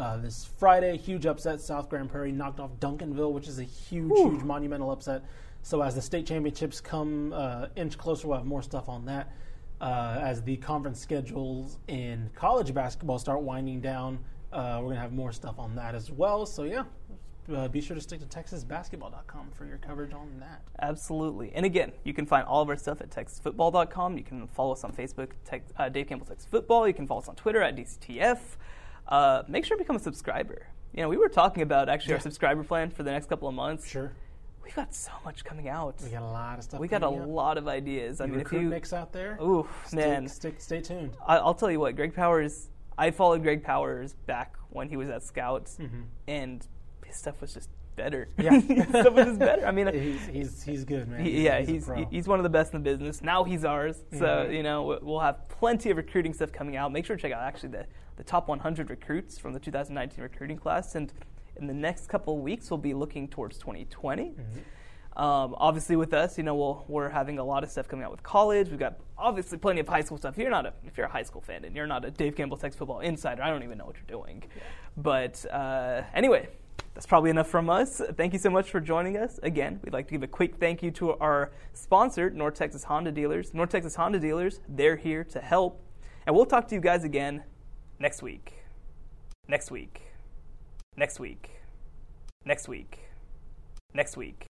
Uh, this Friday, huge upset. South Grand Prairie knocked off Duncanville, which is a huge, huge monumental upset. So as the state championships come uh, inch closer, we'll have more stuff on that. Uh, as the conference schedules in college basketball start winding down, Uh, we're going to have more stuff on that as well. So, yeah, uh, be sure to stick to TexasBasketball.com for your coverage on that. Absolutely. And again, you can find all of our stuff at TexasFootball.com. You can follow us on Facebook, Tex, uh, Dave Campbell Texas Football. You can follow us on Twitter at DCTF. Uh, make sure to become a subscriber. You know, we were talking about actually Yeah. our subscriber plan for the next couple of months. Sure. We've got so much coming out. We got a lot of stuff. We got a up. lot of ideas. I You mean, if you, mix out there. ooh, stay, man, stick, stay tuned. I, I'll tell you what, Greg Powers. I followed Greg Powers back when he was at Scouts, and his stuff was just better. Mm-hmm. Yeah. stuff was better. I mean, He's he's he's good, man. he, yeah, he's pro. he's one of the best in the business. Now he's ours. So Mhm. you know we- we'll have plenty of recruiting stuff coming out. Make sure to check out actually the the top 100 recruits from the 2019 recruiting class, and in the next couple of weeks we'll be looking towards 2020. Mm-hmm. Um, obviously, with us, you know, we'll, we're having a lot of stuff coming out with college. We've got obviously plenty of high school stuff. If you're not a if you're a high school fan and you're not a Dave Campbell Texas football insider, I don't even know what you're doing. But uh, anyway, that's probably enough from us. Thank you so much for joining us. Again, we'd like to give a quick thank you to our sponsor, North Texas Honda Dealers. North Texas Honda Dealers, they're here to help. And we'll talk to you guys again next week. Next week. Next week. Next week. Next week.